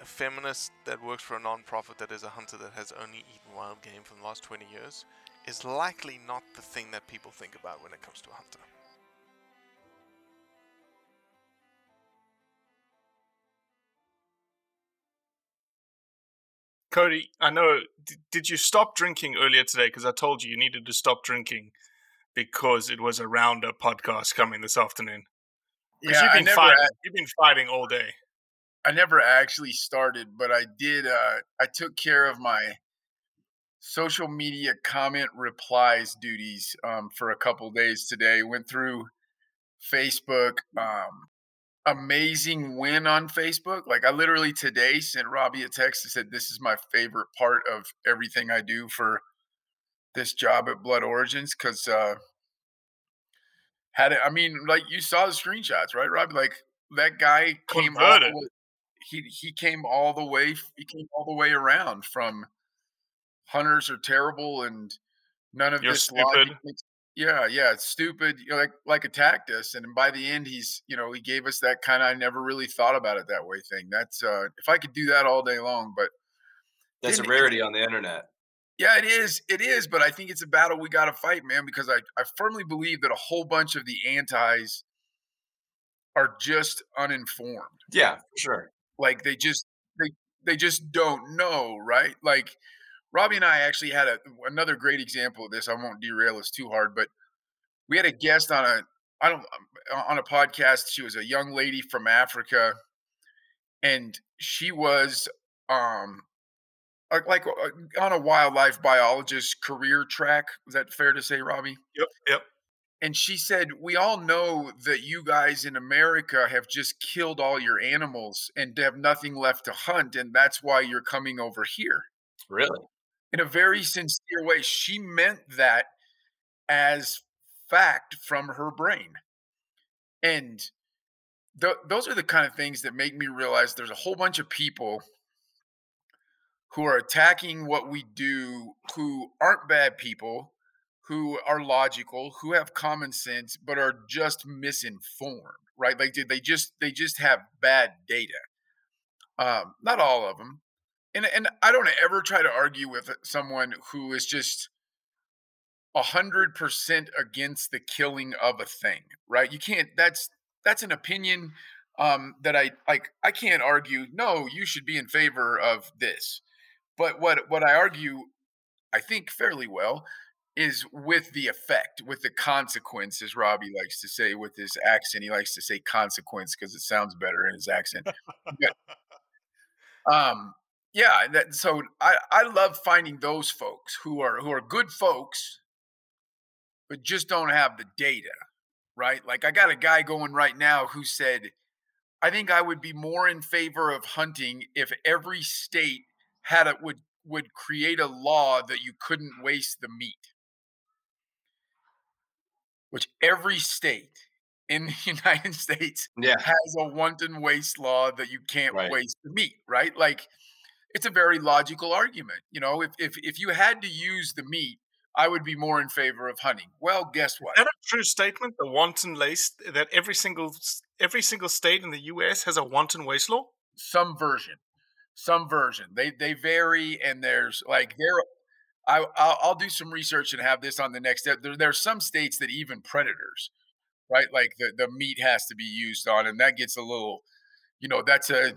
a feminist that works for a non-profit that is a hunter that has only eaten wild game for the last 20 years is likely not the thing that people think about when it comes to a hunter. Cody, I know. D- did you stop drinking earlier today? Because I told you you needed to stop drinking because it was a rounder podcast coming this afternoon. 'Cause Yeah, you've I been never, fighting. a- You've been fighting all day. I never actually started, but I did. Uh, I took care of my social media comment replies duties um, for a couple days today. Went through Facebook. Um, amazing win on Facebook. Like I literally today sent Robbie a text and said, "This is my favorite part of everything I do for this job at Blood Origins." Because uh, had it, I mean, like you saw the screenshots, right, Robbie? Like that guy came the Converted. He he came all the way he came all the way around from hunters are terrible and none of You're this stupid. logic yeah yeah it's stupid you know, like like attacked us and by the end he's you know he gave us that kind of i never really thought about it that way thing that's uh if i could do that all day long but That's a rarity on the internet. yeah, it is. It is, but I think it's a battle we got to fight, man, because I, I firmly believe that a whole bunch of the antis are just uninformed. Yeah, sure. Like they just they they just don't know, right? Like Robbie and I actually had a another great example of this. I won't derail us too hard, but we had a guest on a I don't on a podcast. She was a young lady from Africa, and she was um like like uh, on a wildlife biologist career track. Is that fair to say, Robbie? Yep, yep. And she said, "We all know that you guys in America have just killed all your animals and have nothing left to hunt, and that's why you're coming over here." Really? In a very sincere way, she meant that as fact from her brain, and th- those are the kind of things that make me realize there's a whole bunch of people who are attacking what we do who aren't bad people who are logical who have common sense but are just misinformed right like they- just they just have bad data um not all of them and and i don't ever try to argue with someone who is just hundred percent against the killing of a thing, right? You can't. That's that's an opinion um, that I like. I can't argue. No, you should be in favor of this. But what what I argue, I think fairly well, is with the effect, with the consequence, as Robbie likes to say with his accent. He likes to say consequence because it sounds better in his accent. but, um, yeah, that, so I, I love finding those folks who are who are good folks, but just don't have the data, right? Like I got a guy going right now who said, I think I would be more in favor of hunting if every state had it would would create a law that you couldn't waste the meat. Which every state in the United States Yeah. has a wanton waste law that you can't Right. waste the meat, right? Like it's a very logical argument. You know, if if if you had to use the meat, I would be more in favor of hunting. Well, guess what? Is that a true statement? The wanton lace that every single every single state in the U.S. has a wanton waste law. Some version, some version. They they vary, and there's like there. I I'll, I'll do some research and have this on the next step. There, there's some states that even predators, right? Like the the meat has to be used on, and that gets a little, you know, that's a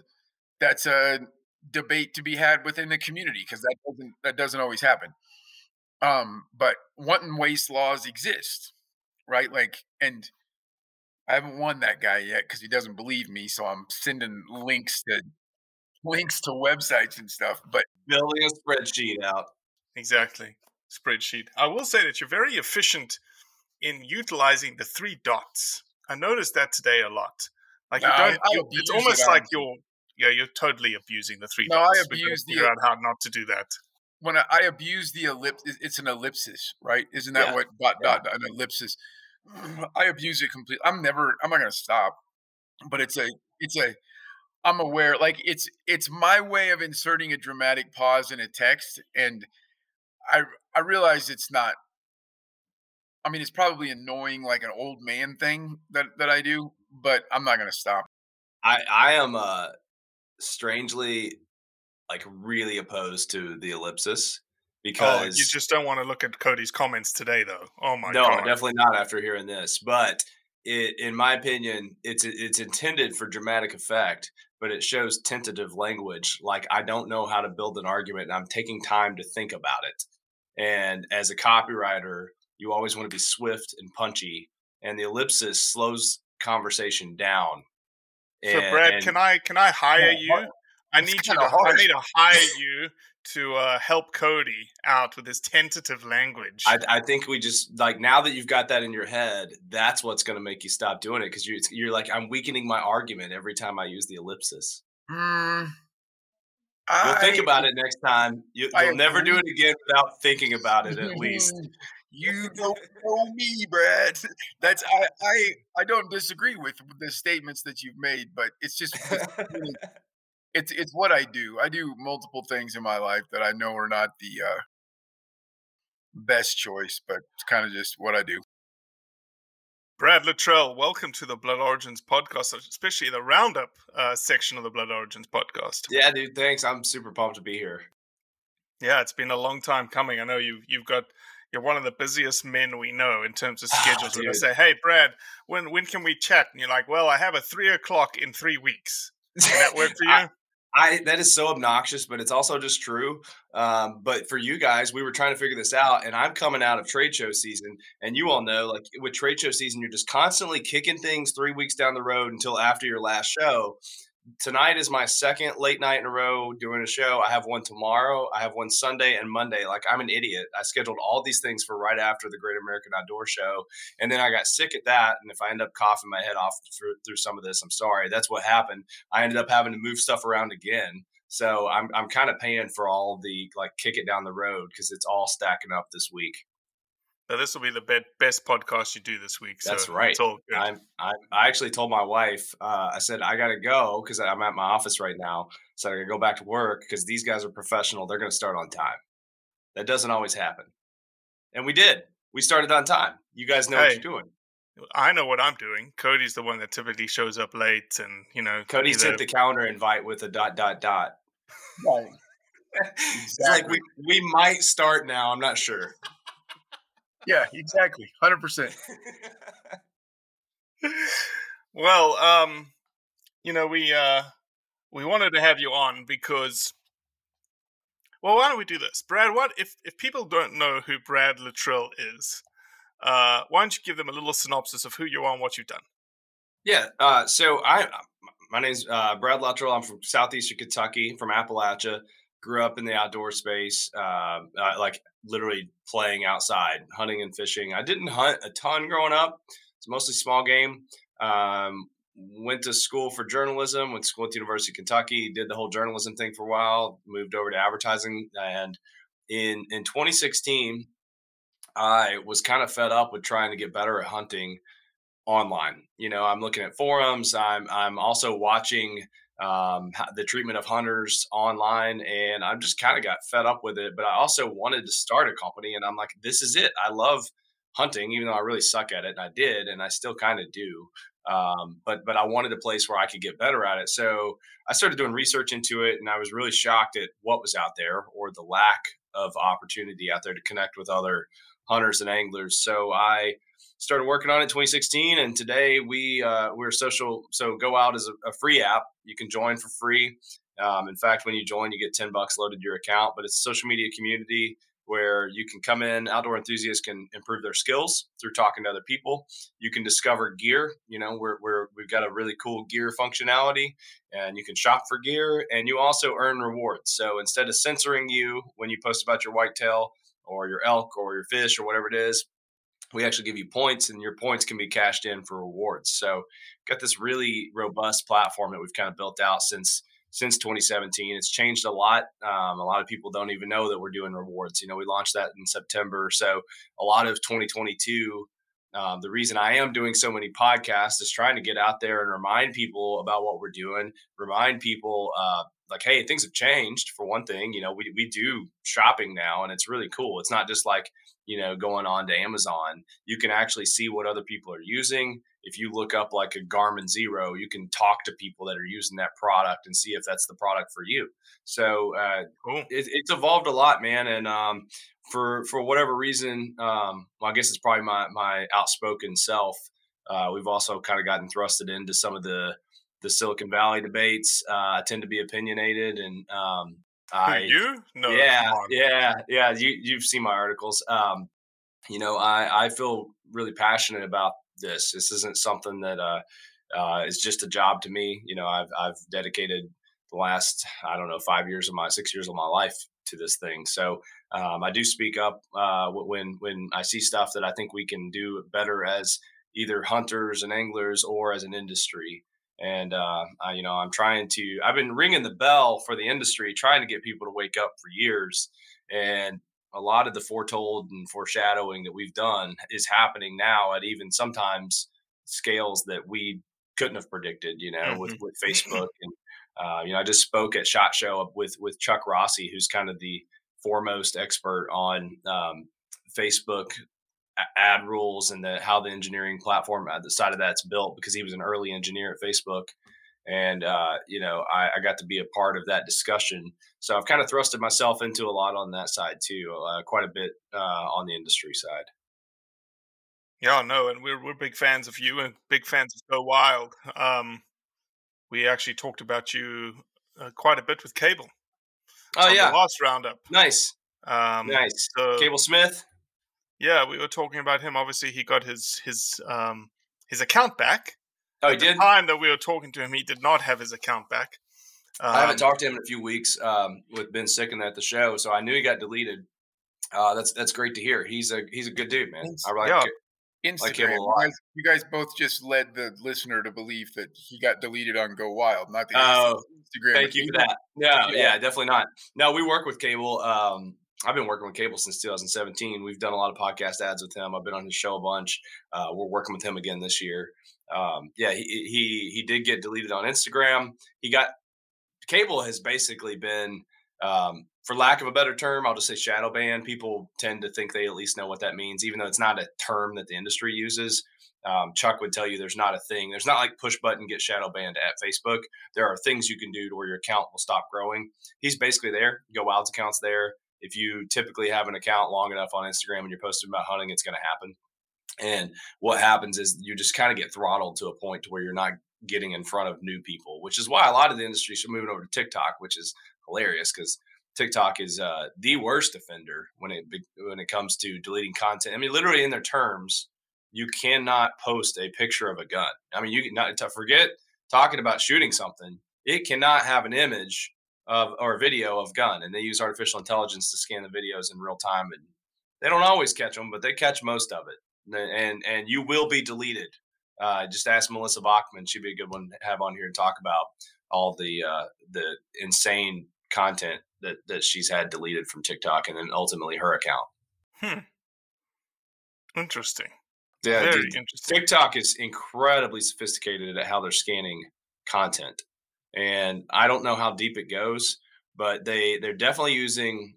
that's a debate to be had within the community because that doesn't that doesn't always happen. Um, but wanton waste laws exist, right? Like, and I haven't won that guy yet because he doesn't believe me. So I'm sending links to links to websites and stuff. But Building a spreadsheet out. Exactly. Spreadsheet. I will say that you're very efficient in utilizing the three dots. I noticed that today a lot. Like you No, I- don't. I you- it's it, almost like you're. Yeah, you're totally abusing the three No, I dots. We're abuse the- figure out how not to do that. when I, I abuse the ellipse, it's an ellipsis, right? Isn't that Yeah. what dot dot an ellipsis? I abuse it completely. I'm never. I'm not gonna stop. But it's a. It's a. I'm aware. Like it's. It's my way of inserting a dramatic pause in a text, and I. I realize it's not. I mean, it's probably annoying, like an old man thing that that I do, but I'm not gonna stop. I I am uh strangely like really opposed to the ellipsis Oh, because you just don't want to look at Cody's comments today, though. Oh my no, god! definitely not after hearing this. But it, in my opinion, it's it's intended for dramatic effect, but it shows tentative language. Like I don't know how to build an argument, and I'm taking time to think about it. And as a copywriter, you always want to be swift and punchy, and the ellipsis slows conversation down. So, Brad, can I can I hire you? I need you to. I need to hire you to uh, help Cody out with his tentative language. I, I think we just like now that you've got that in your head, that's what's going to make you stop doing it because you, you're like, I'm weakening my argument every time I use the ellipsis. Hmm. You'll think about it next time. You, you'll never do it again without thinking about it at least. You don't know me, Brad. That's I I I don't disagree with the statements that you've made, but it's just it's, really- it's it's what I do. I do multiple things in my life that I know are not the uh, best choice, but it's kind of just what I do. Brad Luttrell, welcome to the Blood Origins podcast, especially the roundup uh, section of the Blood Origins podcast. Yeah, dude. Thanks. I'm super pumped to be here. Yeah, it's been a long time coming. I know you you've got you're one of the busiest men we know in terms of Ah, schedules. When I dude. say, "Hey, Brad, when when can we chat?" and you're like, "Well, I have a three o'clock in three weeks." Does that work for you? I- I that is so obnoxious, but it's also just true. Um, but for you guys, we were trying to figure this out, and I'm coming out of trade show season, and you all know, like with trade show season, you're just constantly kicking things three weeks down the road until after your last show. Tonight is my second late night in a row doing a show. I have one tomorrow, I have one Sunday and Monday. Like I'm an idiot. I scheduled all these things for right after the Great American Outdoor Show, and then I got sick at that. And if I end up coughing my head off through, through some of this, I'm sorry. That's what happened. I ended up having to move stuff around again. So I'm I'm kind of paying for all the like kick it down the road because it's all stacking up this week. So this will be the be- best podcast you do this week. So That's right. It's all good. I'm, I'm I actually told my wife uh, I said I gotta go because I'm at my office right now, so I gotta go back to work because these guys are professional. They're gonna start on time. That doesn't always happen, and we did. We started on time. You guys know what Hey. you're doing. I know what I'm doing. Cody's the one that typically shows up late, and you know, Cody either- sent the calendar invite with a dot dot dot. Right. It's like we we might start now. I'm not sure. Yeah, exactly. 100%. well, um, you know, we uh, we wanted to have you on because, well, why don't we do this, Brad? What if if people don't know who Brad Luttrell is? Uh, why don't you give them a little synopsis of who you are and what you've done? Yeah. Uh, so I, my name's uh, Brad Luttrell. I'm from southeastern Kentucky, from Appalachia. Grew up in the outdoor space, uh, like literally playing outside, hunting and fishing. I didn't hunt a ton growing up. It's mostly small game. Um, went to school for journalism. Went to school at the University of Kentucky. Did the whole journalism thing for a while. Moved over to advertising, and in in 2016, I was kind of fed up with trying to get better at hunting online. You know, I'm looking at forums. I'm I'm also watching um, the treatment of hunters online, and I just kind of got fed up with it. But I also wanted to start a company, and I'm like, this is it. I love hunting, even though I really suck at it, and I did, and I still kind of do. Um, but but I wanted a place where I could get better at it. So I started doing research into it, and I was really shocked at what was out there or the lack of opportunity out there to connect with other hunters and anglers. So I started working on it 2016, and today we uh, we're social. So Go Wild is a, a, free app. You can join for free. Um, in fact, when you join, you get 10 bucks loaded to your account. But it's a social media community where you can come in. Outdoor enthusiasts can improve their skills through talking to other people. You can discover gear. You know, we're, we're we've got a really cool gear functionality, and you can shop for gear. And you also earn rewards. So instead of censoring you when you post about your whitetail or your elk or your fish or whatever it is, we actually give you points and your points can be cashed in for rewards. So got this really robust platform that we've kind of built out since since 2017. It's changed a lot. Um, a lot of people don't even know that we're doing rewards. You know, we launched that in September. So a lot of 2022 um, the reason I am doing so many podcasts is trying to get out there and remind people about what we're doing, remind people uh, like, hey, things have changed for one thing. You know, we, we do shopping now and it's really cool. It's not just like, you know, going on to Amazon. You can actually see what other people are using. If you look up like a Garmin Xero you can talk to people that are using that product and see if that's the product for you. So uh, cool. it, it's evolved a lot, man. And um, for for whatever reason, um, well, I guess it's probably my my outspoken self. Uh, we've also kind of gotten thrusted into some of the the Silicon Valley debates. Uh, I tend to be opinionated, and um, I you no yeah yeah yeah you you've seen my articles. Um, you know, I I feel really passionate about this. This isn't something that uh, uh, is just a job to me. You know, I've I've dedicated the last I don't know five years of my six years of my life to this thing. So um, I do speak up uh, when when I see stuff that I think we can do better as either hunters and anglers or as an industry. And uh, I, you know, I'm trying to. I've been ringing the bell for the industry, trying to get people to wake up for years. And a lot of the foretold and foreshadowing that we've done is happening now at even sometimes scales that we couldn't have predicted. You know, mm-hmm. with with Facebook and uh, you know, I just spoke at Shot Show with with Chuck Rossi, who's kind of the foremost expert on um, Facebook ad rules and the how the engineering platform at the side of that's built because he was an early engineer at Facebook. And uh, you know, I, I, got to be a part of that discussion. So I've kind of thrusted myself into a lot on that side too, uh, quite a bit uh, on the industry side. Yeah, no, and we're we're big fans of you and big fans of Go Wild. Um, we actually talked about you uh, quite a bit with Cable. Oh yeah, last roundup. Nice, um, nice. So, Cable Smith. Yeah, we were talking about him. Obviously, he got his his um, his account back. Oh, he At did. The time that we were talking to him, he did not have his account back. Um, I haven't um, talked to him in a few weeks um, with Ben Sicken at the show, so I knew he got deleted. Uh, that's that's great to hear. He's a he's a good dude, man. I like yeah. Instagram. You guys, you guys, both just led the listener to believe that he got deleted on Go Wild, not the oh, Instagram. Thank you for that. Yeah, yeah, yeah, definitely not. No, we work with Cable. Um, I've been working with Cable since 2017. We've done a lot of podcast ads with him. I've been on his show a bunch. Uh, we're working with him again this year. Um, yeah, he, he he did get deleted on Instagram. He got Cable has basically been um, for lack of a better term, I'll just say shadow ban. People tend to think they at least know what that means, even though it's not a term that the industry uses. Um, Chuck would tell you there's not a thing. There's not like push button get shadow banned at Facebook. There are things you can do to where your account will stop growing. He's basically there. Go Wild's account's there. If you typically have an account long enough on Instagram and you're posting about hunting, it's going to happen. And what happens is you just kind of get throttled to a point to where you're not getting in front of new people, which is why a lot of the industries are moving over to TikTok, which is hilarious because TikTok is uh, the worst offender when it when it comes to deleting content. I mean, literally in their terms, you cannot post a picture of a gun. I mean, you can not to forget talking about shooting something. It cannot have an image of or video of gun, and they use artificial intelligence to scan the videos in real time, and they don't always catch them, but they catch most of it, and and you will be deleted. Uh, just ask Melissa Bachman; she'd be a good one to have on here and talk about all the uh, the insane content that that she's had deleted from TikTok, and then ultimately her account. Hmm. Interesting. Yeah, Very dude, interesting. TikTok is incredibly sophisticated at how they're scanning content, and I don't know how deep it goes, but they they're definitely using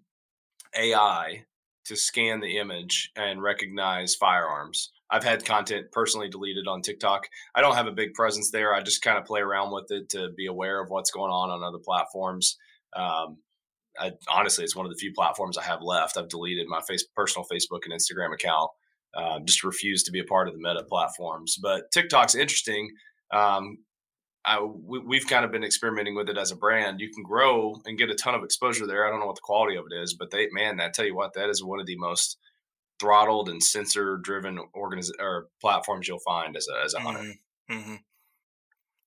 AI to scan the image and recognize firearms. I've had content personally deleted on TikTok. I don't have a big presence there. I just kind of play around with it to be aware of what's going on on other platforms. Um, I, honestly, it's one of the few platforms I have left. I've deleted my face, personal Facebook and Instagram account. Um, just refuse to be a part of the Meta platforms. But TikTok's interesting. Um, I, we, we've kind of been experimenting with it as a brand. You can grow and get a ton of exposure there. I don't know what the quality of it is, but they, man, I tell you what, that is one of the most throttled and sensor driven organiz- or platforms you'll find as a, as a hunter. hmm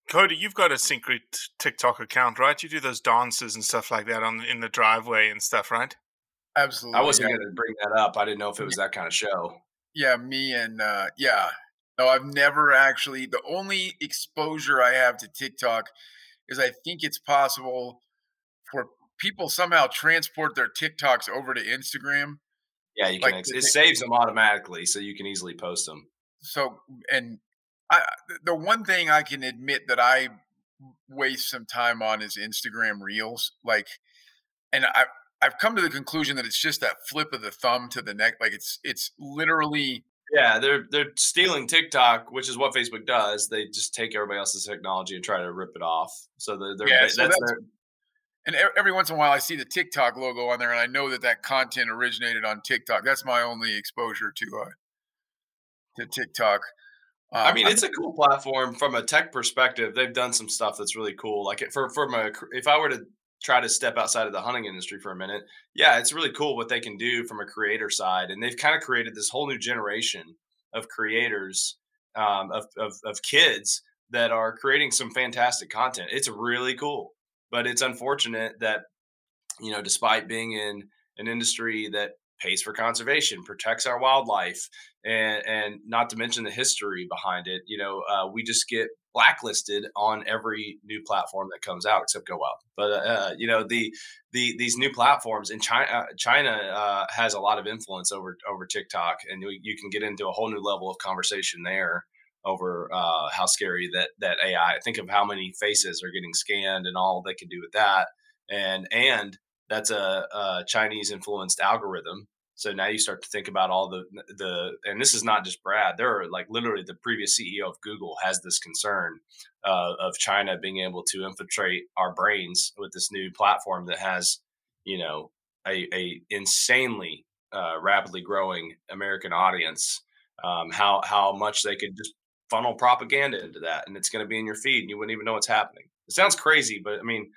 Cody, you've got a secret TikTok account, right? You do those dances and stuff like that on in the driveway and stuff, right? Absolutely. I wasn't yeah. going to bring that up. I didn't know if it was that kind of show. Yeah, me and uh yeah. No, I've never actually the only exposure I have to TikTok is I think it's possible for people somehow transport their TikToks over to Instagram. Yeah, you Like can. Ex- it saves them automatically, so you can easily post them. So and I the one thing I can admit that I waste some time on is Instagram Reels. Like and I I've come to the conclusion that it's just that flip of the thumb to the neck. Like it's it's literally Yeah, they're they're stealing TikTok, which is what Facebook does. They just take everybody else's technology and try to rip it off. So they're, they're Yeah, that's, so that's- their, and every once in a while I see the TikTok logo on there, and I know that that content originated on TikTok. That's my only exposure to uh, to TikTok. I Um, mean, it's a cool platform from a tech perspective. They've done some stuff that's really cool. Like it- for from a if I were to try to step outside of the hunting industry for a minute, yeah, it's really cool what they can do from a creator side, and they've kind of created this whole new generation of creators um, of, of of kids that are creating some fantastic content. It's really cool, but it's unfortunate that you know, despite being in an industry that pays for conservation, protects our wildlife, and and not to mention the history behind it, you know, uh, we just get blacklisted on every new platform that comes out except Go Wild. But uh, you know, the the these new platforms in China, uh, China uh, has a lot of influence over over TikTok, and you, you can get into a whole new level of conversation there over uh, how scary that that AI. Think of how many faces are getting scanned and all they can do with that, and and that's a, a Chinese influenced algorithm. So now you start to think about all the the and this is not just Brad. There are like literally the previous CEO of Google has this concern uh, of China being able to infiltrate our brains with this new platform that has you know a, a insanely uh, rapidly growing American audience. Um, how how much they could just funnel propaganda into that, and it's going to be in your feed, and you wouldn't even know what's happening. It sounds crazy, but I mean,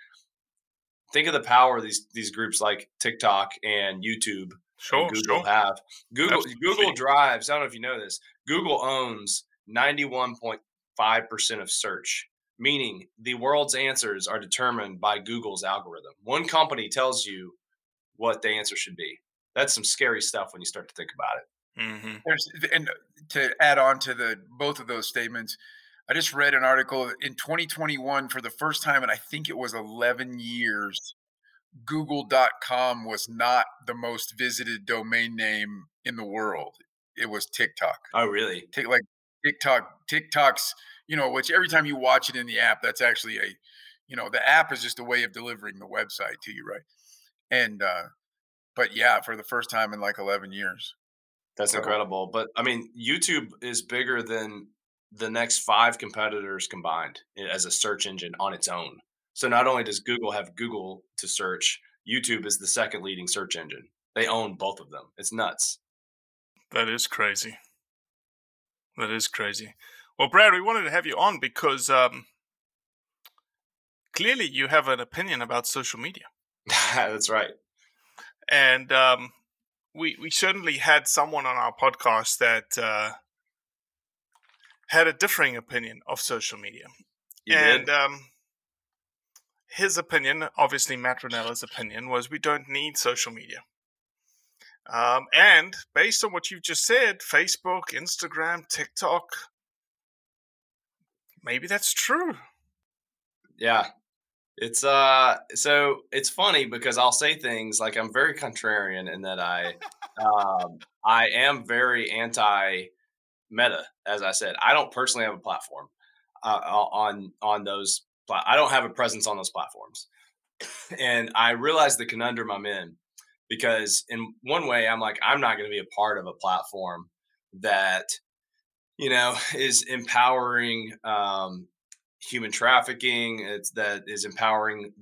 think of the power these these groups like TikTok and YouTube Sure, Google sure. have. Google Absolutely. Google drives. I don't know if you know this. Google owns ninety one point five percent of search, meaning the world's answers are determined by Google's algorithm. One company tells you what the answer should be. That's some scary stuff when you start to think about it. hmm There's and to add on to the both of those statements, I just read an article in 2021 for the first time, and I think it was 11 years. Google.com was not the most visited domain name in the world. It was TikTok. Oh, really? Tik like TikTok, TikTok's, you know, which every time you watch it in the app, that's actually a, you know, the app is just a way of delivering the website to you, right? And uh, but yeah, for the first time in like 11 years. That's So- incredible. But I mean, YouTube is bigger than the next five competitors combined as a search engine on its own. So not only does Google have Google to search, YouTube is the second leading search engine. They own both of them. It's nuts. That is crazy. That is crazy. Well, Brad, we wanted to have you on because um, clearly you have an opinion about social media. That's right. And um, we we certainly had someone on our podcast that uh, had a differing opinion of social media. You and did? um, his opinion, obviously Matt Rinella's opinion, was we don't need social media. Um, and based on what you've just said, Facebook, Instagram, TikTok, maybe that's true. Yeah. It's uh so it's funny because I'll say things like I'm very contrarian in that I um I am very anti meta as I said. I don't personally have a platform uh, on on those I don't have a presence on those platforms. And I realize the conundrum I'm in because in one way I'm like I'm not going to be a part of a platform that you know is empowering um human trafficking it's that is empowering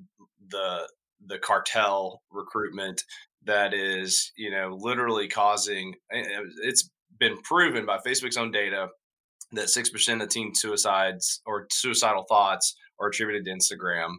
the the cartel recruitment that is you know literally causing it's been proven by facebook's own data that 6% of teen suicides or suicidal thoughts are attributed to instagram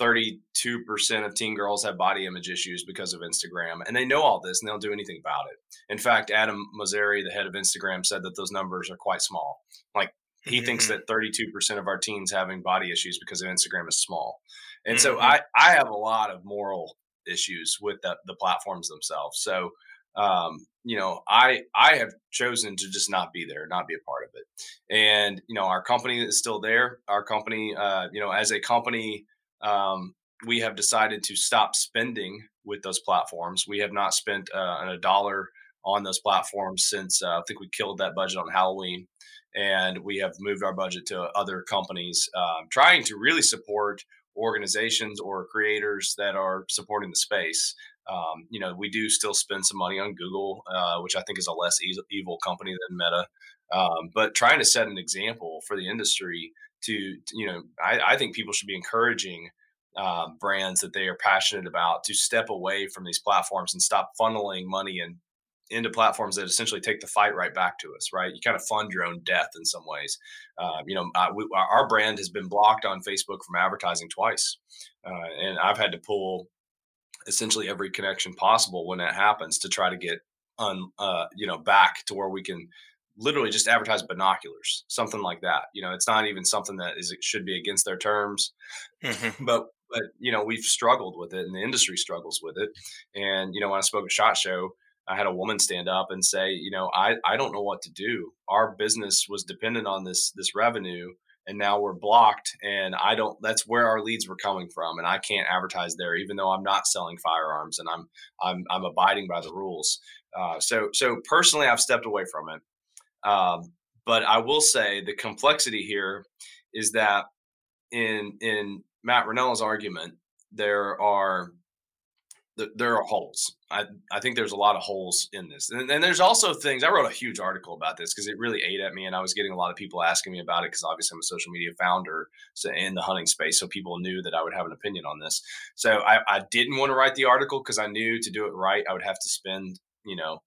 32% of teen girls have body image issues because of instagram and they know all this and they don't do anything about it in fact adam mosseri the head of instagram said that those numbers are quite small like he thinks Mm-hmm. that 32% of our teens having body issues because of Instagram is small. And so Mhm. I, I have a lot of moral issues with the, the platforms themselves. So, um, you know, I, I have chosen to just not be there, not be a part of it. And, you know, our company is still there. Our company, uh, you know, as a company, um, we have decided to stop spending with those platforms. We have not spent uh, a dollar on those platforms since uh, I think we killed that budget on Halloween and we have moved our budget to other companies, um, trying to really support organizations or creators that are supporting the space. Um, you know, we do still spend some money on Google, uh, which I think is a less evil company than Meta, um, but trying to set an example for the industry to, you know, I, I think people should be encouraging uh, brands that they are passionate about to step away from these platforms and stop funneling money and into platforms that essentially take the fight right back to us, right? You kind of fund your own death in some ways. Uh, you know, uh, we, our brand has been blocked on Facebook from advertising twice, uh, and I've had to pull essentially every connection possible when that happens to try to get on, uh, you know, back to where we can literally just advertise binoculars, something like that. You know, it's not even something that is it should be against their terms, but but you know we've struggled with it, and the industry struggles with it. And you know, when I spoke at Shot Show, I had a woman stand up and say, you know, I I don't know what to do. Our business was dependent on this this revenue, and now we're blocked, and I don't. That's where our leads were coming from, and I can't advertise there, even though I'm not selling firearms and I'm I'm I'm abiding by the rules. Uh, so so personally, I've stepped away from it. Um, but I will say the complexity here is that in in Matt Rinella's argument, there are th- there are holes. I I think there's a lot of holes in this, and, and there's also things. I wrote a huge article about this because it really ate at me, and I was getting a lot of people asking me about it because obviously I'm a social media founder so in the hunting space, so people knew that I would have an opinion on this. So I, I didn't want to write the article because I knew to do it right, I would have to spend you know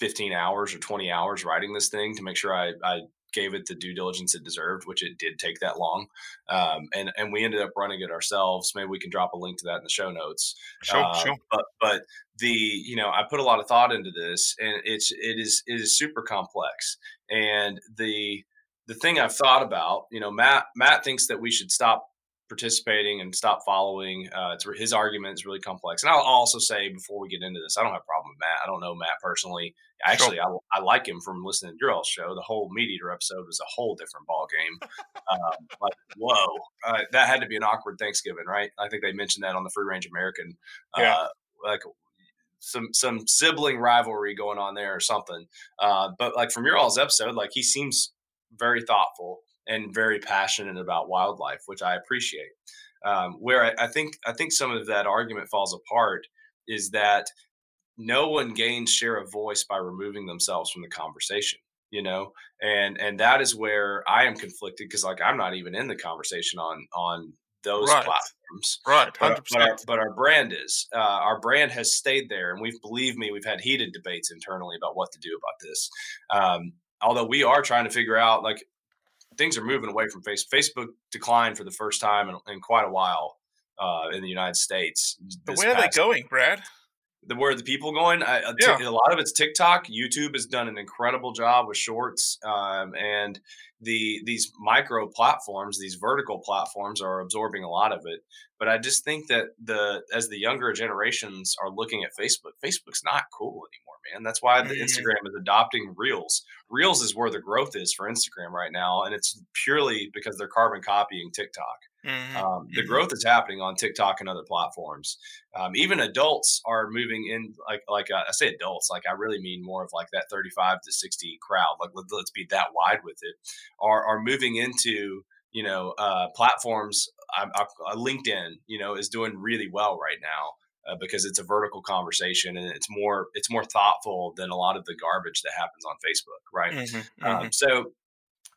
15 hours or 20 hours writing this thing to make sure I, I gave it the due diligence it deserved, which it did take that long. Um, and and we ended up running it ourselves. Maybe we can drop a link to that in the show notes. Sure, Uh, sure. But but the you know I put a lot of thought into this, and it's it is it is super complex. And the the thing I've thought about, you know, Matt Matt thinks that we should stop participating and stop following. Uh, it's, his argument is really complex. And I'll also say before we get into this, I don't have a problem with Matt. I don't know Matt personally. Actually, I, I like him from listening to your all show. The whole Meat Eater episode was a whole different ball game. um, like, whoa, uh, that had to be an awkward Thanksgiving, right? I think they mentioned that on the Free Range American. Uh, Yeah. Like some some sibling rivalry going on there or something. Uh, but like from your all's episode, like he seems very thoughtful and very passionate about wildlife, which I appreciate. Um, where I, I think I think some of that argument falls apart is that no one gains share of voice by removing themselves from the conversation you know and and that is where i am conflicted because like i'm not even in the conversation on on those Right. platforms. Right, But, but, our, but our brand is. Uh, our brand has stayed there, and we've believe me, we've had heated debates internally about what to do about this. Um, although we are trying to figure out, like things are moving away from Facebook. Facebook declined for the first time in, in quite a while uh, in the United States. But where are they going, Brad? The where are the people going? I, a, Yeah. a lot of it's TikTok. YouTube has done an incredible job with shorts, um, and the these micro platforms, these vertical platforms, are absorbing a lot of it. But I just think that the as the younger generations are looking at Facebook, Facebook's not cool anymore, man. That's why the Mhm. Instagram is adopting Reels. Reels is where the growth is for Instagram right now, and it's purely because they're carbon copying TikTok. Mhm. Um, the Mhm. growth is happening on TikTok and other platforms. Um, even adults are moving in, like like uh, I say adults, like I really mean more of like that 35 to 60 crowd. Like let, us be that wide with it. Are are moving into you know uh, platforms. I, I, uh, LinkedIn, you know, is doing really well right now. Uh, because it's a vertical conversation and it's more it's more thoughtful than a lot of the garbage that happens on Facebook, right? Mhm, Um, mhm. so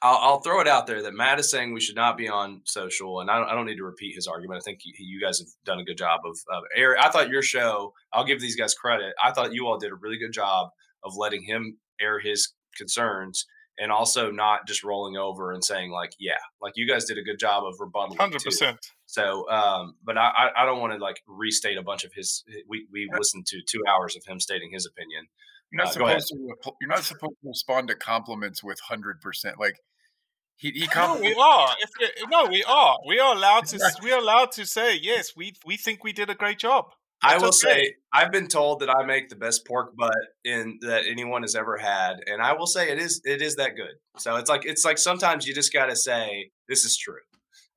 I'll, I'll throw it out there that Matt is saying we should not be on social, and I don't, I don't need to repeat his argument. I think you, you guys have done a good job of, of air. I thought your show. I'll give these guys credit. I thought you all did a really good job of letting him air his concerns, and also not just rolling over and saying like, yeah, like you guys did a good job of rebuttal. Hundred percent. So, um, but I, I- I don't want to like restate a bunch of his. We we listened to two hours of him stating his opinion. You're not Uh, supposed to. You're not supposed to respond to compliments with hundred percent. Like he he No, we are. No, we are. We are allowed to. We are allowed to say yes. We we think we did a great job. I will okay. say I've been told that I make the best pork butt in that anyone has ever had, and I will say it is it is that good. So it's like it's like sometimes you just got to say this is true.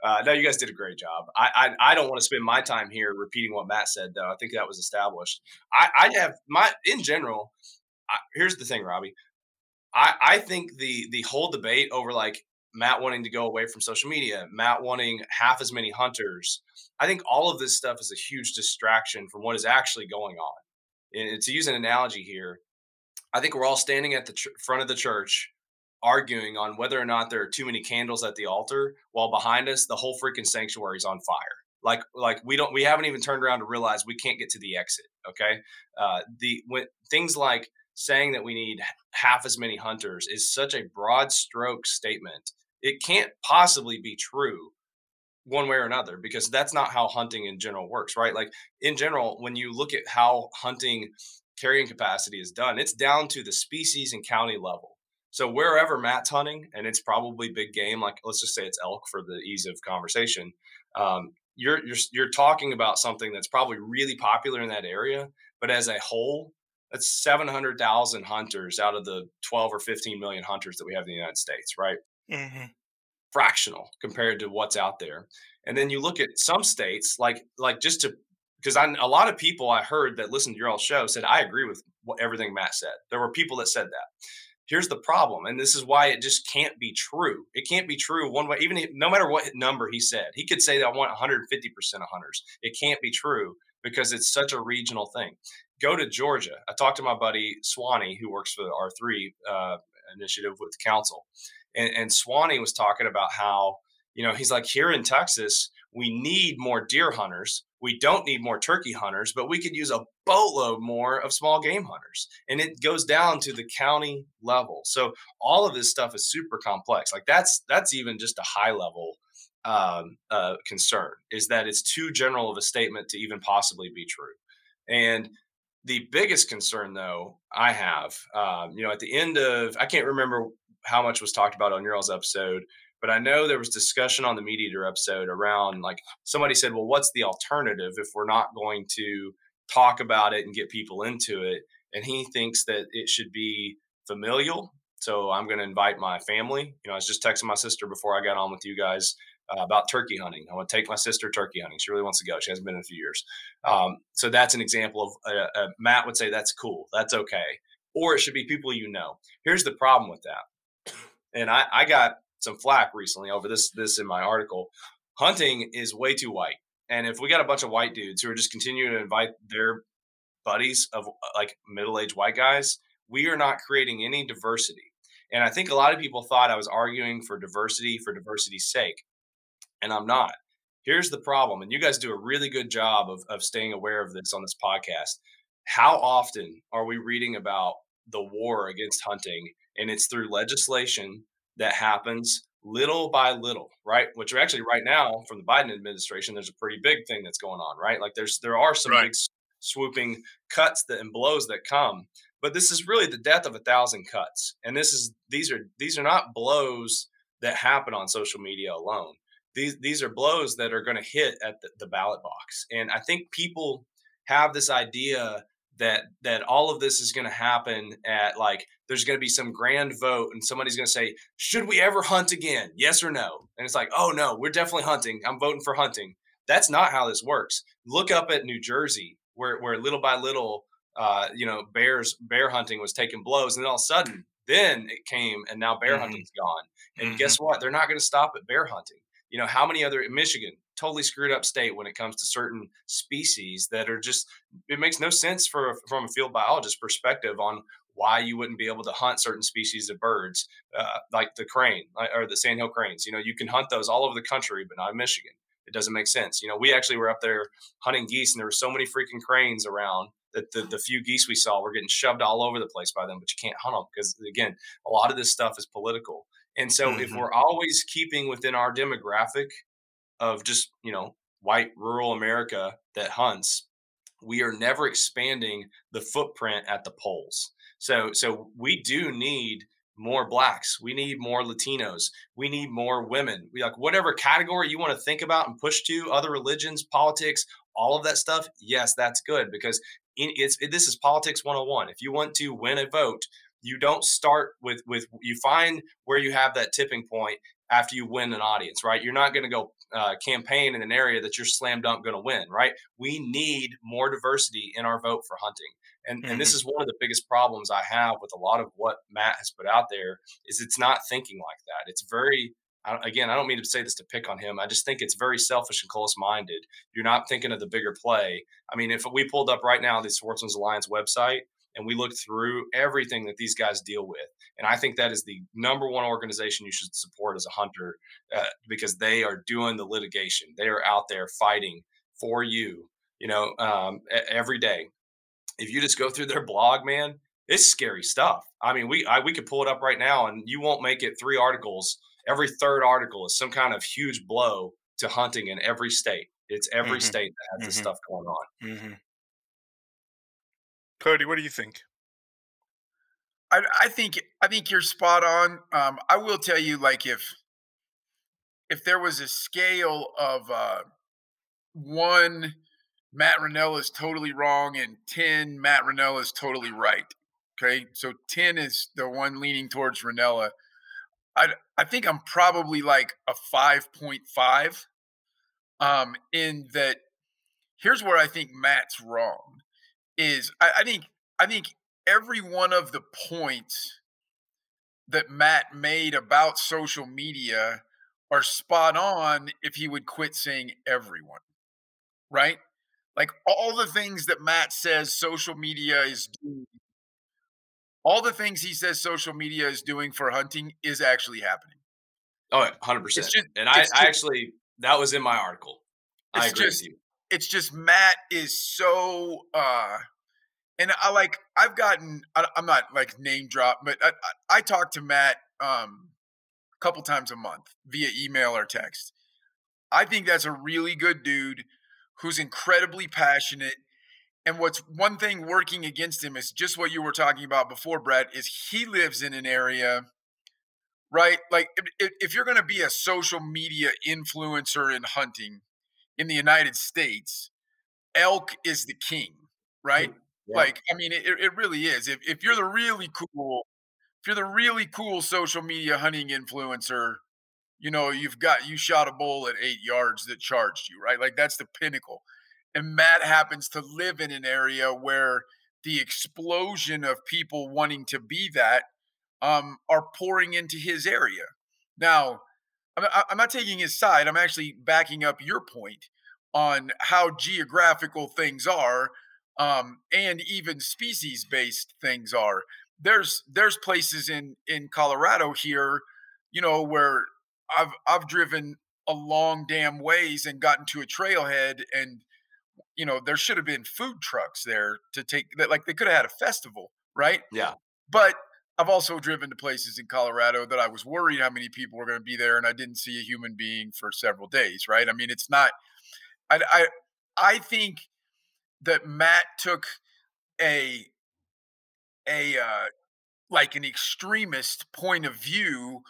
Uh, no, you guys did a great job. I I, I don't want to spend my time here repeating what Matt said, though. I think that was established. I I have my in general. I, here's the thing, Robbie. I I think the the whole debate over like Matt wanting to go away from social media, Matt wanting half as many hunters. I think all of this stuff is a huge distraction from what is actually going on. And to use an analogy here, I think we're all standing at the ch- front of the church arguing on whether or not there are too many candles at the altar while behind us the whole freaking sanctuary is on fire like like we don't we haven't even turned around to realize we can't get to the exit okay uh the when things like saying that we need half as many hunters is such a broad stroke statement it can't possibly be true one way or another because that's not how hunting in general works right? Like in general when you look at how hunting carrying capacity is done it's down to the species and county level. So wherever matt's hunting and it's probably big game like let's just say it's elk for the ease of conversation um, you're, you're you're talking about something that's probably really popular in that area but as a whole that's 700,000 hunters out of the 12 or 15 million hunters that we have in the United States right Mhm. fractional compared to what's out there. And then you look at some states, like like just to because a lot of people I heard that listened to your all show said I agree with what, everything Matt said. There were people that said that. Here's the problem, and this is why it just can't be true. It can't be true one way, even if, no matter what number he said. He could say that I want 150 percent of hunters. It can't be true because it's such a regional thing. Go to Georgia. I talked to my buddy Swanee, who works for the R3 uh, initiative with council, and, and Swanee was talking about how you know he's like here in Texas we need more deer hunters. We don't need more turkey hunters, but we could use a boatload more of small game hunters. And it goes down to the county level. So all of this stuff is super complex. Like that's that's even just a high level um, uh, concern is that it's too general of a statement to even possibly be true. And the biggest concern, though, I have, um, you know, at the end of, I can't remember how much was talked about on your all's episode, but I know there was discussion on the Meat Eater episode around like somebody said, well, what's the alternative if we're not going to talk about it and get people into it? And he thinks that it should be familial. So I'm going to invite my family. You know, I was just texting my sister before I got on with you guys uh, about turkey hunting. I want to take my sister turkey hunting. She really wants to go. She hasn't been in a few years. Um, so that's an example of uh, uh, Matt would say that's cool. That's okay. Or it should be people you know. Here's the problem with that. And I, I got some flack recently over this this in my article. Hunting is way too white. And if we got a bunch of white dudes who are just continuing to invite their buddies of like middle-aged white guys, we are not creating any diversity. And I think a lot of people thought I was arguing for diversity for diversity's sake and I'm not. Here's the problem, and you guys do a really good job of, of staying aware of this on this podcast. How often are we reading about the war against hunting? And it's through legislation that happens little by little, right? Which are actually right now from the Biden administration, there's a pretty big thing that's going on, right? Like there's there are some Right. big swooping cuts that and blows that come, but this is really the death of a thousand cuts. And this is these are these are not blows that happen on social media alone. These these are blows that are going to hit at the, the ballot box. And I think people have this idea that that all of this is going to happen at like there's going to be some grand vote and somebody's going to say should we ever hunt again? Yes or no? And it's like oh no we're definitely hunting. I'm voting for hunting. That's not how this works. Look up at new jersey where where little by little uh, you know bears bear hunting was taking blows and then all of a sudden then it came and now bear Mhm. hunting's gone. And Mhm. guess what? They're not going to stop at bear hunting. You know how many other in michigan totally screwed up state when it comes to certain species that are just it makes no sense for from a field biologist perspective on why you wouldn't be able to hunt certain species of birds uh, like the crane or the sandhill cranes. You know you can hunt those all over the country but not in michigan. It doesn't make sense. You know we actually were up there hunting geese and there were so many freaking cranes around that the, the few geese we saw were getting shoved all over the place by them but you can't hunt them because again a lot of this stuff is political. And so if Mhm. we're always keeping within our demographic of just you know white rural america that hunts we are never expanding the footprint at the polls. So so we do need more blacks. We need more latinos. We need more women. We like whatever category you want to think about and push to other religions politics all of that stuff yes that's good because it's it, this is politics 101 if you want to win a vote you don't start with with you find where you have that tipping point after you win an audience right? You're not going to go uh, campaign in an area that you're slam dunk going to win right? We need more diversity in our vote for hunting. And and this is one of the biggest problems i have with a lot of what matt has put out there is it's not thinking like that. It's very I again i don't mean to say this to pick on him. I just think it's very selfish and close minded you're not thinking of the bigger play. I mean if we pulled up right now the sportsman's alliance website and we look through everything that these guys deal with and i think that is the number one organization you should support as a hunter uh, because they are doing the litigation. They are out there fighting for you you know um, every day. If you just go through their blog man it's scary stuff. I mean we I, we could pull it up right now and you won't make it three articles. Every third article is some kind of huge blow to hunting in every state. It's every Mhm. state that has this Mhm. stuff going on. Hmm Cody, what do you think? I, I think I think you're spot on. Um, I will tell you, like if if there was a scale of uh, one, Matt Rinella is totally wrong, and ten, Matt Rinella is totally right. Okay, so ten is the one leaning towards Rinella. I I think I'm probably like a five point five. Um, in that, here's where I think Matt's wrong. Is I, I think I think every one of the points that Matt made about social media are spot on if he would quit saying everyone, right? Like all the things that Matt says social media is doing, all the things he says social media is doing for hunting is actually happening. oh 100% just- and I, it's I actually that was in my article i agree just- with you it's just Matt is so uh and I like I've gotten I, I'm not like name drop, but I, I, I talk to Matt um a couple times a month via email or text. I think that's a really good dude who's incredibly passionate. And what's one thing working against him is just what you were talking about before, Brad, is he lives in an area, right? Like if- if you're going to be a social media influencer in hunting in the United States, elk is the king, right? Yeah. Like, I mean, it, it really is. If, if you're the really cool, if you're the really cool social media hunting influencer, you know, you've got, you shot a bull at eight yards that charged you, right? Like, that's the pinnacle. And Matt happens to live in an area where the explosion of people wanting to be that um, are pouring into his area. Now, I'm, not taking his side. I'm actually backing up your point on how geographical things are um, and even species based things are. There's there's places in in Colorado here, you know, where I've I've driven a long damn ways and gotten to a trailhead and you know there should have been food trucks there to take that like they could have had a festival right Yeah. but i've also driven to places in colorado that i was worried how many people were going to be there and i didn't see a human being for several days right i mean it's not i i, I think that matt took a a uh like an extremist point of view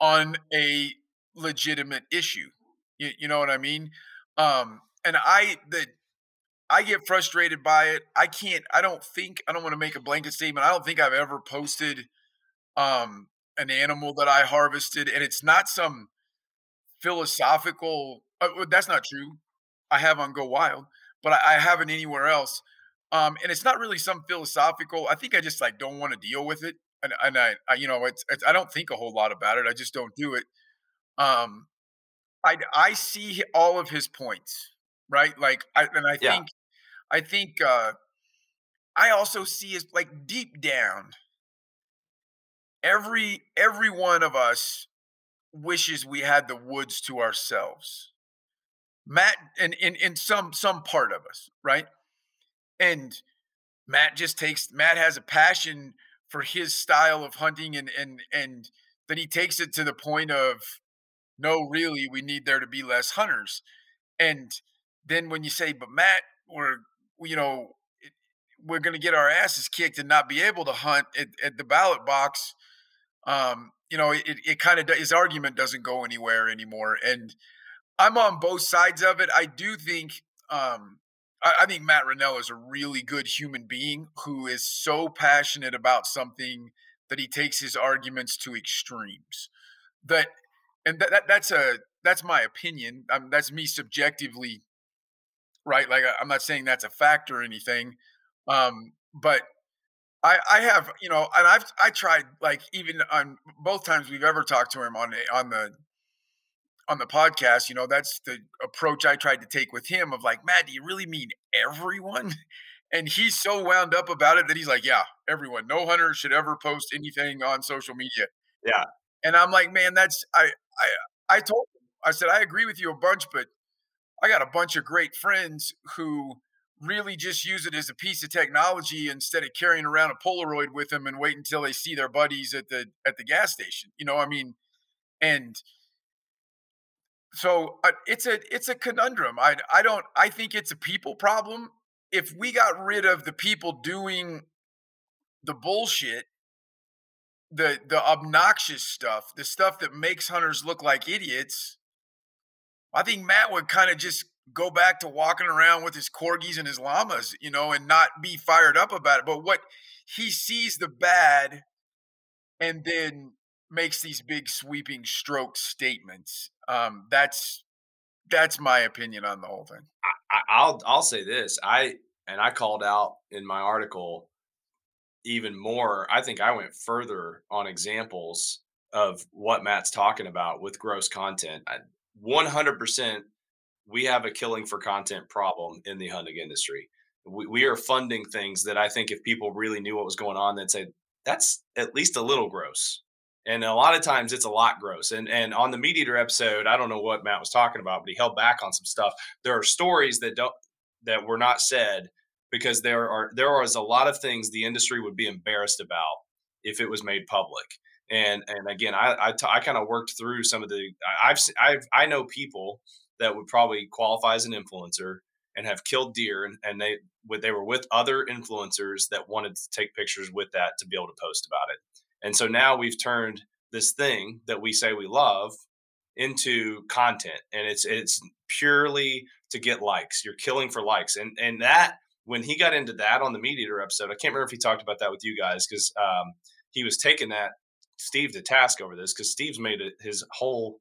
on a legitimate issue. You, you know what I mean? Um, and I the I get frustrated by it. I can't. I don't think. I don't want to make a blanket statement. I don't think I've ever posted um, an animal that I harvested, and it's not some philosophical. Uh, that's not true. I have on Go Wild, but I, I haven't anywhere else. Um, and it's not really some philosophical. I think I just like don't want to deal with it, and, and I, I, you know, it's, it's I don't think a whole lot about it. I just don't do it. Um, I I see all of his points, right? Like, I, and I Yeah. think I think uh, I also see is like deep down, every every one of us wishes we had the woods to ourselves. Matt and in, in some some part of us, right? And Matt just takes Matt has a passion for his style of hunting and and and then he takes it to the point of no, really, we need there to be less hunters. And then when you say, but Matt, we're you know, we're going to get our asses kicked and not be able to hunt at, at the ballot box. Um, you know, it, it kind of his argument doesn't go anywhere anymore. And I'm on both sides of it. I do think um, I, I think Matt Rinella is a really good human being who is so passionate about something that he takes his arguments to extremes. That and that, that that's a that's my opinion. That's me subjectively, right? Like I'm not saying that's a fact or anything, um, but I I have you know, and I've I tried like even on both times we've ever talked to him on the on the on the podcast, you know, that's the approach I tried to take with him of like, Matt, do you really mean everyone? And he's so wound up about it that he's like, yeah, everyone. No hunter should ever post anything on social media. Yeah. And I'm like, man, that's I I I told him, I said, I agree with you a bunch, but I got a bunch of great friends who really just use it as a piece of technology instead of carrying around a Polaroid with them and wait until they see their buddies at the at the gas station. You know, I mean, and so uh, it's a it's a conundrum. I I don't I think it's a people problem. If we got rid of the people doing the bullshit, the the obnoxious stuff, the stuff that makes hunters look like idiots, I think Matt would kind of just go back to walking around with his corgis and his llamas, you know, and not be fired up about it. But what he sees the bad and then makes these big sweeping stroke statements. Um, that's that's my opinion on the whole thing. I, I'll I'll say this. I and I called out in my article even more. I think I went further on examples of what Matt's talking about with gross content. I- 100% we have a killing for content problem in the hunting industry. We, we are funding things that I think if people really knew what was going on, they'd say that's at least a little gross. And a lot of times it's a lot gross. And and on the MeatEater episode, I don't know what Matt was talking about, but he held back on some stuff. There are stories that don't that were not said because there are there is a lot of things the industry would be embarrassed about if it was made public. And and again, I I, t- I kind of worked through some of the I've I've I know people that would probably qualify as an influencer and have killed deer and, and they they were with other influencers that wanted to take pictures with that to be able to post about it. And so now we've turned this thing that we say we love into content and it's it's purely to get likes. You're killing for likes. And and that when he got into that on the MeatEater episode, I can't remember if he talked about that with you guys because um, he was taking that Steve to task over this because Steve's made it his whole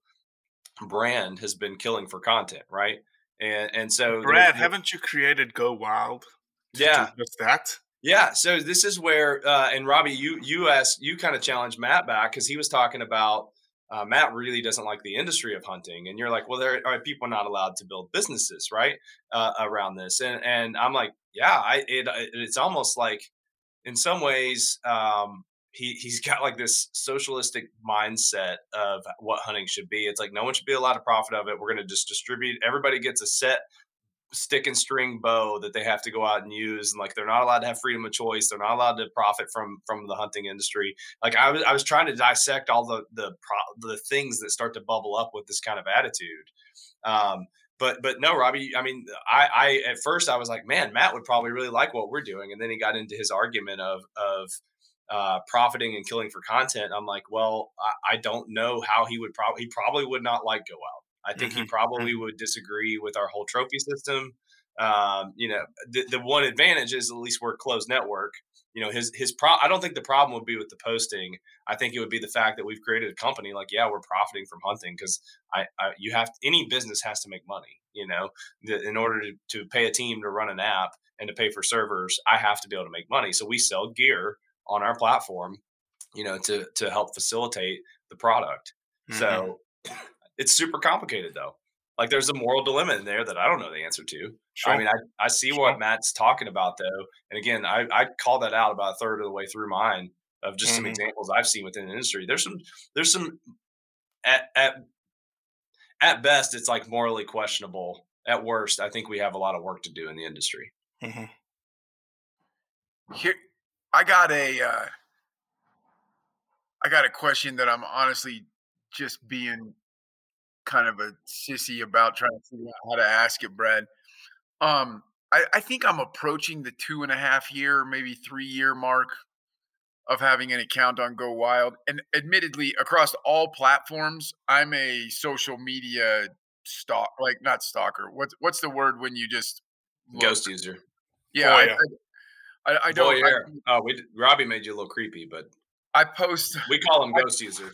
brand has been killing for content, right? And and so Brad, haven't you created Go Wild? Yeah. just that. Yeah, so this is where uh, and Robbie, you you asked you kind of challenged Matt back because he was talking about uh, Matt really doesn't like the industry of hunting, and you're like, well, there are people not allowed to build businesses, right, uh, around this, and and I'm like, yeah, I it, it's almost like in some ways um, he he's got like this socialistic mindset of what hunting should be. It's like no one should be allowed to profit of it. We're going to just distribute. Everybody gets a set stick and string bow that they have to go out and use and like they're not allowed to have freedom of choice they're not allowed to profit from from the hunting industry like i was i was trying to dissect all the the the things that start to bubble up with this kind of attitude um but but no robbie i mean i i at first i was like man matt would probably really like what we're doing and then he got into his argument of of uh, profiting and killing for content i'm like well I, I don't know how he would probably he probably would not like go out I think mm-hmm. he probably mm-hmm. would disagree with our whole trophy system. Um, you know, the, the one advantage is at least we're a closed network. You know, his his pro. I don't think the problem would be with the posting. I think it would be the fact that we've created a company. Like, yeah, we're profiting from hunting because I, I, you have any business has to make money. You know, the, in order to, to pay a team to run an app and to pay for servers, I have to be able to make money. So we sell gear on our platform, you know, to to help facilitate the product. Mm-hmm. So it's super complicated though. Like there's a moral dilemma in there that I don't know the answer to. Sure. I mean, I, I see sure. what Matt's talking about though. And again, I, I call that out about a third of the way through mine of just mm-hmm. some examples I've seen within the industry. There's some, there's some at, at, at best, it's like morally questionable. At worst, I think we have a lot of work to do in the industry. Mm-hmm. Here, I got a, uh, I got a question that I'm honestly just being kind of a sissy about trying to figure out how to ask it, Brad. Um, I, I think I'm approaching the two and a half year, maybe three year mark of having an account on Go Wild. And admittedly, across all platforms, I'm a social media stalk, like not stalker. What's what's the word when you just look? ghost user? Yeah, I, I, I, I, don't. I, oh, we Robbie made you a little creepy, but I post. We call them ghost users.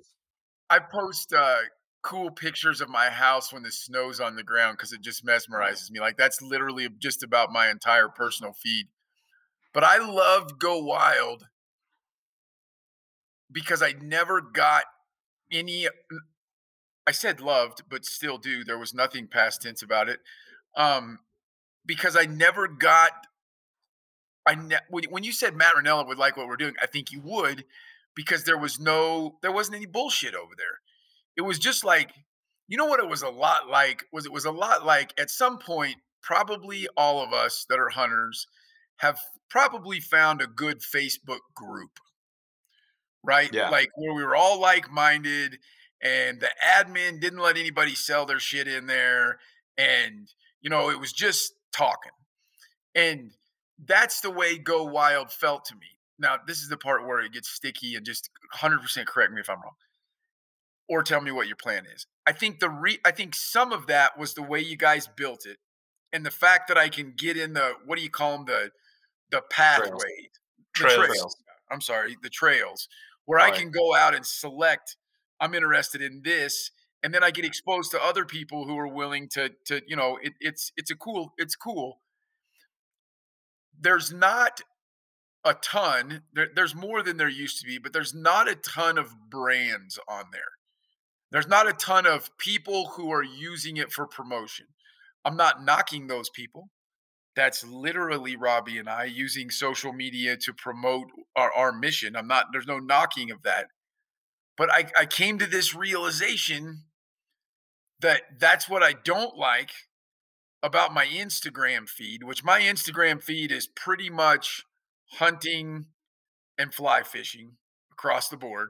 I post uh, cool pictures of my house when the snow's on the ground because it just mesmerizes me. Like that's literally just about my entire personal feed. But I loved Go Wild because I never got any. I said loved, but still do. There was nothing past tense about it. Um, because I never got. I ne- when you said Matt Rinella would like what we're doing, I think you would, because there was no, there wasn't any bullshit over there. It was just like you know what it was a lot like? Was it was a lot like at some point probably all of us that are hunters have probably found a good facebook group right? Yeah. like where we were all like-minded and the admin didn't let anybody sell their shit in there and you know it was just talking. And that's the way go wild felt to me now this is the part where it gets sticky and just 100% correct me if i'm wrong or tell me what your plan is. I think the re I think some of that was the way you guys built it, and the fact that I can get in the what do you call them the the pathway trails. The trails. I'm sorry, the trails where All I right. can go out and select. I'm interested in this, and then I get exposed to other people who are willing to to you know it, it's it's a cool it's cool. There's not a ton. There, there's more than there used to be, but there's not a ton of brands on there. There's not a ton of people who are using it for promotion. I'm not knocking those people. That's literally Robbie and I using social media to promote our, our mission. I'm not, there's no knocking of that. But I, I came to this realization that that's what I don't like about my Instagram feed, which my Instagram feed is pretty much hunting and fly fishing across the board.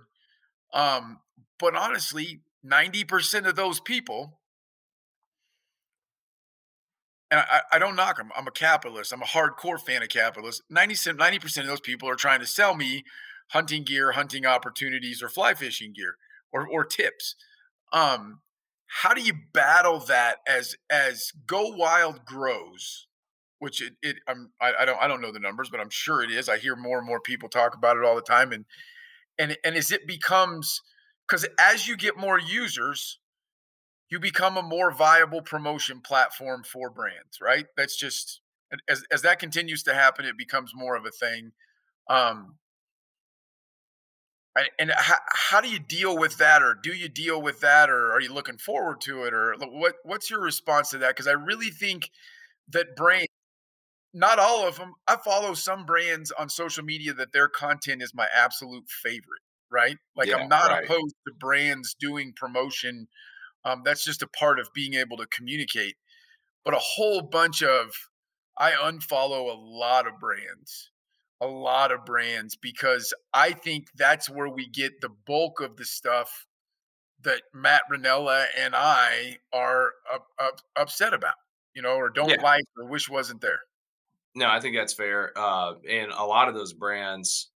Um, but honestly, 90% of those people, and I, I, don't knock them, I'm a capitalist. I'm a hardcore fan of capitalists. 90, 90% of those people are trying to sell me hunting gear, hunting opportunities, or fly fishing gear or, or tips. Um, how do you battle that as as Go Wild grows? Which it, it I'm I, I don't I don't know the numbers, but I'm sure it is. I hear more and more people talk about it all the time, and and and as it becomes because as you get more users, you become a more viable promotion platform for brands, right? That's just as as that continues to happen, it becomes more of a thing. Um, and how, how do you deal with that, or do you deal with that, or are you looking forward to it, or what? What's your response to that? Because I really think that brands not all of them. I follow some brands on social media that their content is my absolute favorite. Right? Like Yeah, I'm not right. opposed to brands doing promotion. Um, that's just a part of being able to communicate. But a whole bunch of I unfollow a lot of brands, a lot of brands because I think that's where we get the bulk of the stuff that Matt Rinella and I are up, up, upset about, you know, or don't Yeah. like or wish wasn't there. No, I think that's fair. Uh, and a lot of those brands,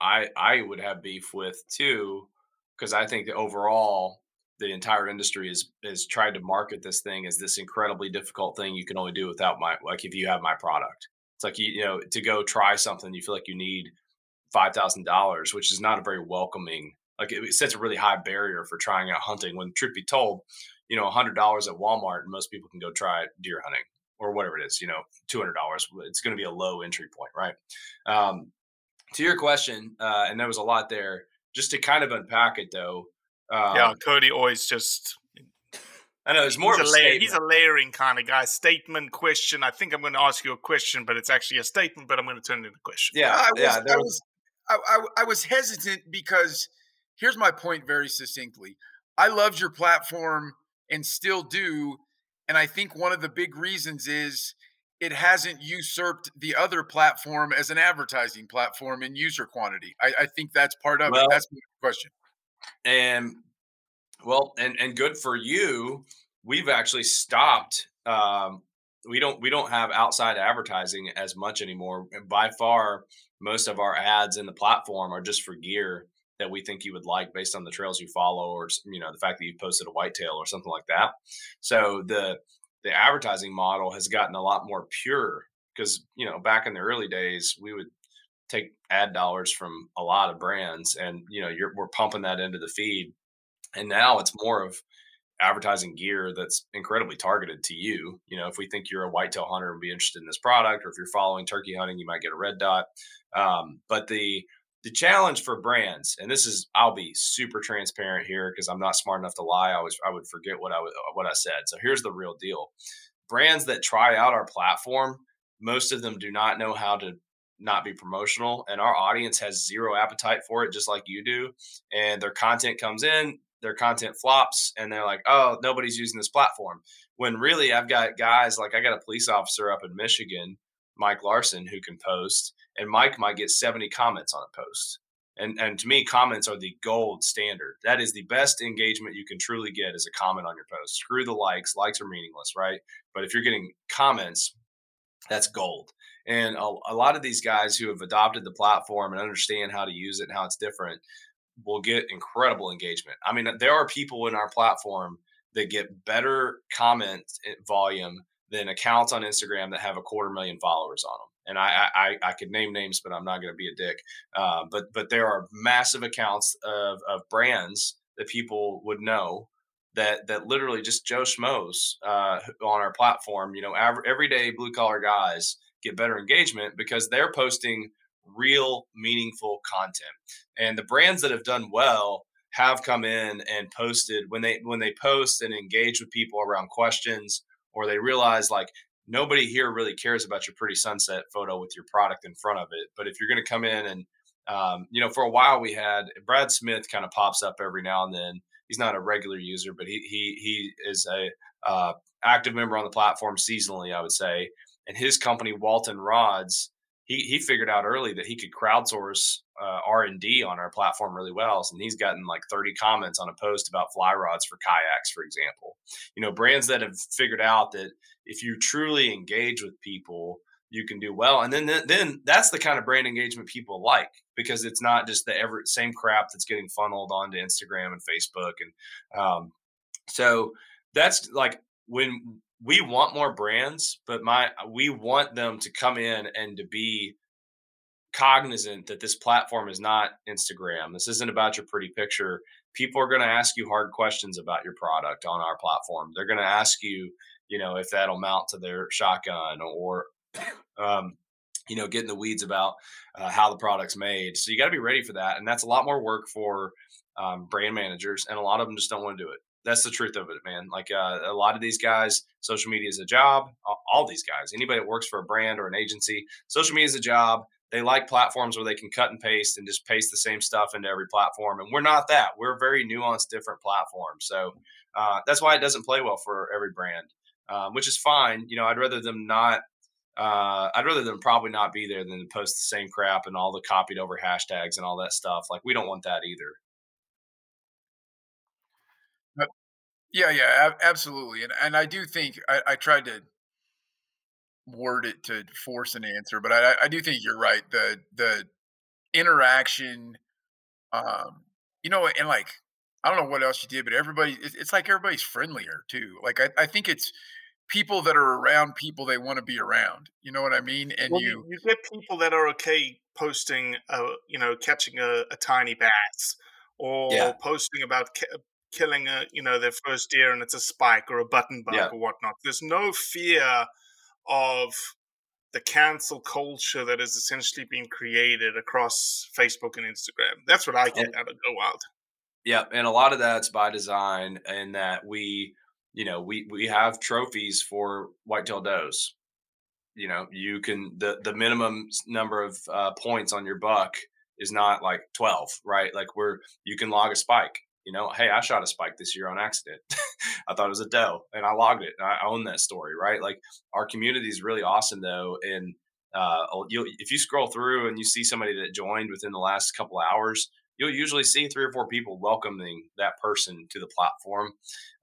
I I would have beef with too, because I think that overall the entire industry is is tried to market this thing as this incredibly difficult thing you can only do without my like if you have my product. It's like you you know to go try something you feel like you need five thousand dollars, which is not a very welcoming. Like it sets a really high barrier for trying out hunting. When truth be told, you know, hundred dollars at Walmart and most people can go try deer hunting or whatever it is. You know, two hundred dollars. It's going to be a low entry point, right? Um, to your question, uh, and there was a lot there. Just to kind of unpack it, though. Um, yeah, Cody always just. I know it's more he's of a a, layer, statement. he's a layering kind of guy. Statement, question. I think I'm going to ask you a question, but it's actually a statement. But I'm going to turn it into a question. Yeah, I was, yeah. I was, was, I, I, I was hesitant because here's my point very succinctly. I loved your platform and still do, and I think one of the big reasons is it hasn't usurped the other platform as an advertising platform in user quantity. I, I think that's part of Well- it. That's my question. and well, and and good for you. We've actually stopped. Um, we don't we don't have outside advertising as much anymore. And by far, most of our ads in the platform are just for gear that we think you would like based on the trails you follow, or you know the fact that you posted a whitetail or something like that. So the the advertising model has gotten a lot more pure because you know back in the early days we would take ad dollars from a lot of brands and you know we're pumping that into the feed and now it's more of advertising gear that's incredibly targeted to you you know if we think you're a whitetail hunter and be interested in this product or if you're following turkey hunting you might get a red dot. Um, but the the challenge for brands and this is i'll be super transparent here because i'm not smart enough to lie i was i would forget what i what i said. So here's the real deal. Brands that try out our platform most of them do not know how to not be promotional and our audience has zero appetite for it just like you do and their content comes in their content flops and they're like oh nobody's using this platform. When really i've got guys like i got a police officer up in michigan mike larson who can post and mike might get 70 comments on a post. And and to me comments are the gold standard. That is the best engagement you can truly get is a comment on your post. Screw the likes likes are meaningless right? But if you're getting comments that's gold. And a, a lot of these guys who have adopted the platform and understand how to use it and how it's different will get incredible engagement. I mean, there are people in our platform that get better comment eh, volume than accounts on Instagram that have a quarter million followers on them. And I, I, I could name names, but I'm not going to be a dick. Uh, but, but there are massive accounts of, of brands that people would know that that literally just Joe Schmoes uh, on our platform. You know, aver- everyday blue collar guys get better engagement because they're posting real, meaningful content. And the brands that have done well have come in and posted when they when they post and engage with people around questions, or they realize like nobody here really cares about your pretty sunset photo with your product in front of it. But if you're going to come in and um, you know, for a while we had Brad Smith kind of pops up every now and then. He's not a regular user, but he he he is a uh, active member on the platform seasonally, I would say. And his company, Walton Rods, he he figured out early that he could crowdsource uh, R and D on our platform really well, and he's gotten like 30 comments on a post about fly rods for kayaks, for example. You know, brands that have figured out that if you truly engage with people, you can do well, and then then, that's the kind of brand engagement people like because it's not just the ever same crap that's getting funneled onto Instagram and Facebook, and um, so that's like when we want more brands, but my we want them to come in and to be cognizant that this platform is not Instagram. This isn't about your pretty picture. People are going to ask you hard questions about your product on our platform. They're going to ask you, you know, if that'll mount to their shotgun or, um, you know, get in the weeds about uh, how the product's made. So you got to be ready for that, and that's a lot more work for um, brand managers, and a lot of them just don't want to do it. That's the truth of it, man. Like uh, a lot of these guys, social media is a job. All these guys, anybody that works for a brand or an agency, social media is a job. They like platforms where they can cut and paste and just paste the same stuff into every platform. And we're not that. We're a very nuanced, different platform. So uh, that's why it doesn't play well for every brand, um, which is fine. You know, I'd rather them not. Uh, I'd rather them probably not be there than to post the same crap and all the copied over hashtags and all that stuff. Like we don't want that either. Yeah, yeah, absolutely. And and I do think I, I tried to word it to force an answer, but I, I do think you're right. The the interaction, um, you know, and like I don't know what else you did, but everybody, it's, it's like everybody's friendlier too. Like I, I think it's people that are around people they want to be around. You know what I mean? And well, you, you get people that are okay posting, uh, you know, catching a, a tiny bass or Yeah. posting about ca- killing a, you know, their first deer and it's a spike or a button buck Yeah. or whatnot. There's no fear of the cancel culture that is essentially being created across Facebook and Instagram. That's what I get And- out of Go Wild. Yeah, and a lot of that's by design, in that we, you know, we we have trophies for whitetail does. You know, you can the the minimum number of uh, points on your buck is not like twelve, right? Like we're you can log a spike. You know, hey, I shot a spike this year on accident. I thought it was a doe, and I logged it. I own that story, right? Like our community is really awesome, though, and uh, if you scroll through and you see somebody that joined within the last couple hours, you'll usually see three or four people welcoming that person to the platform.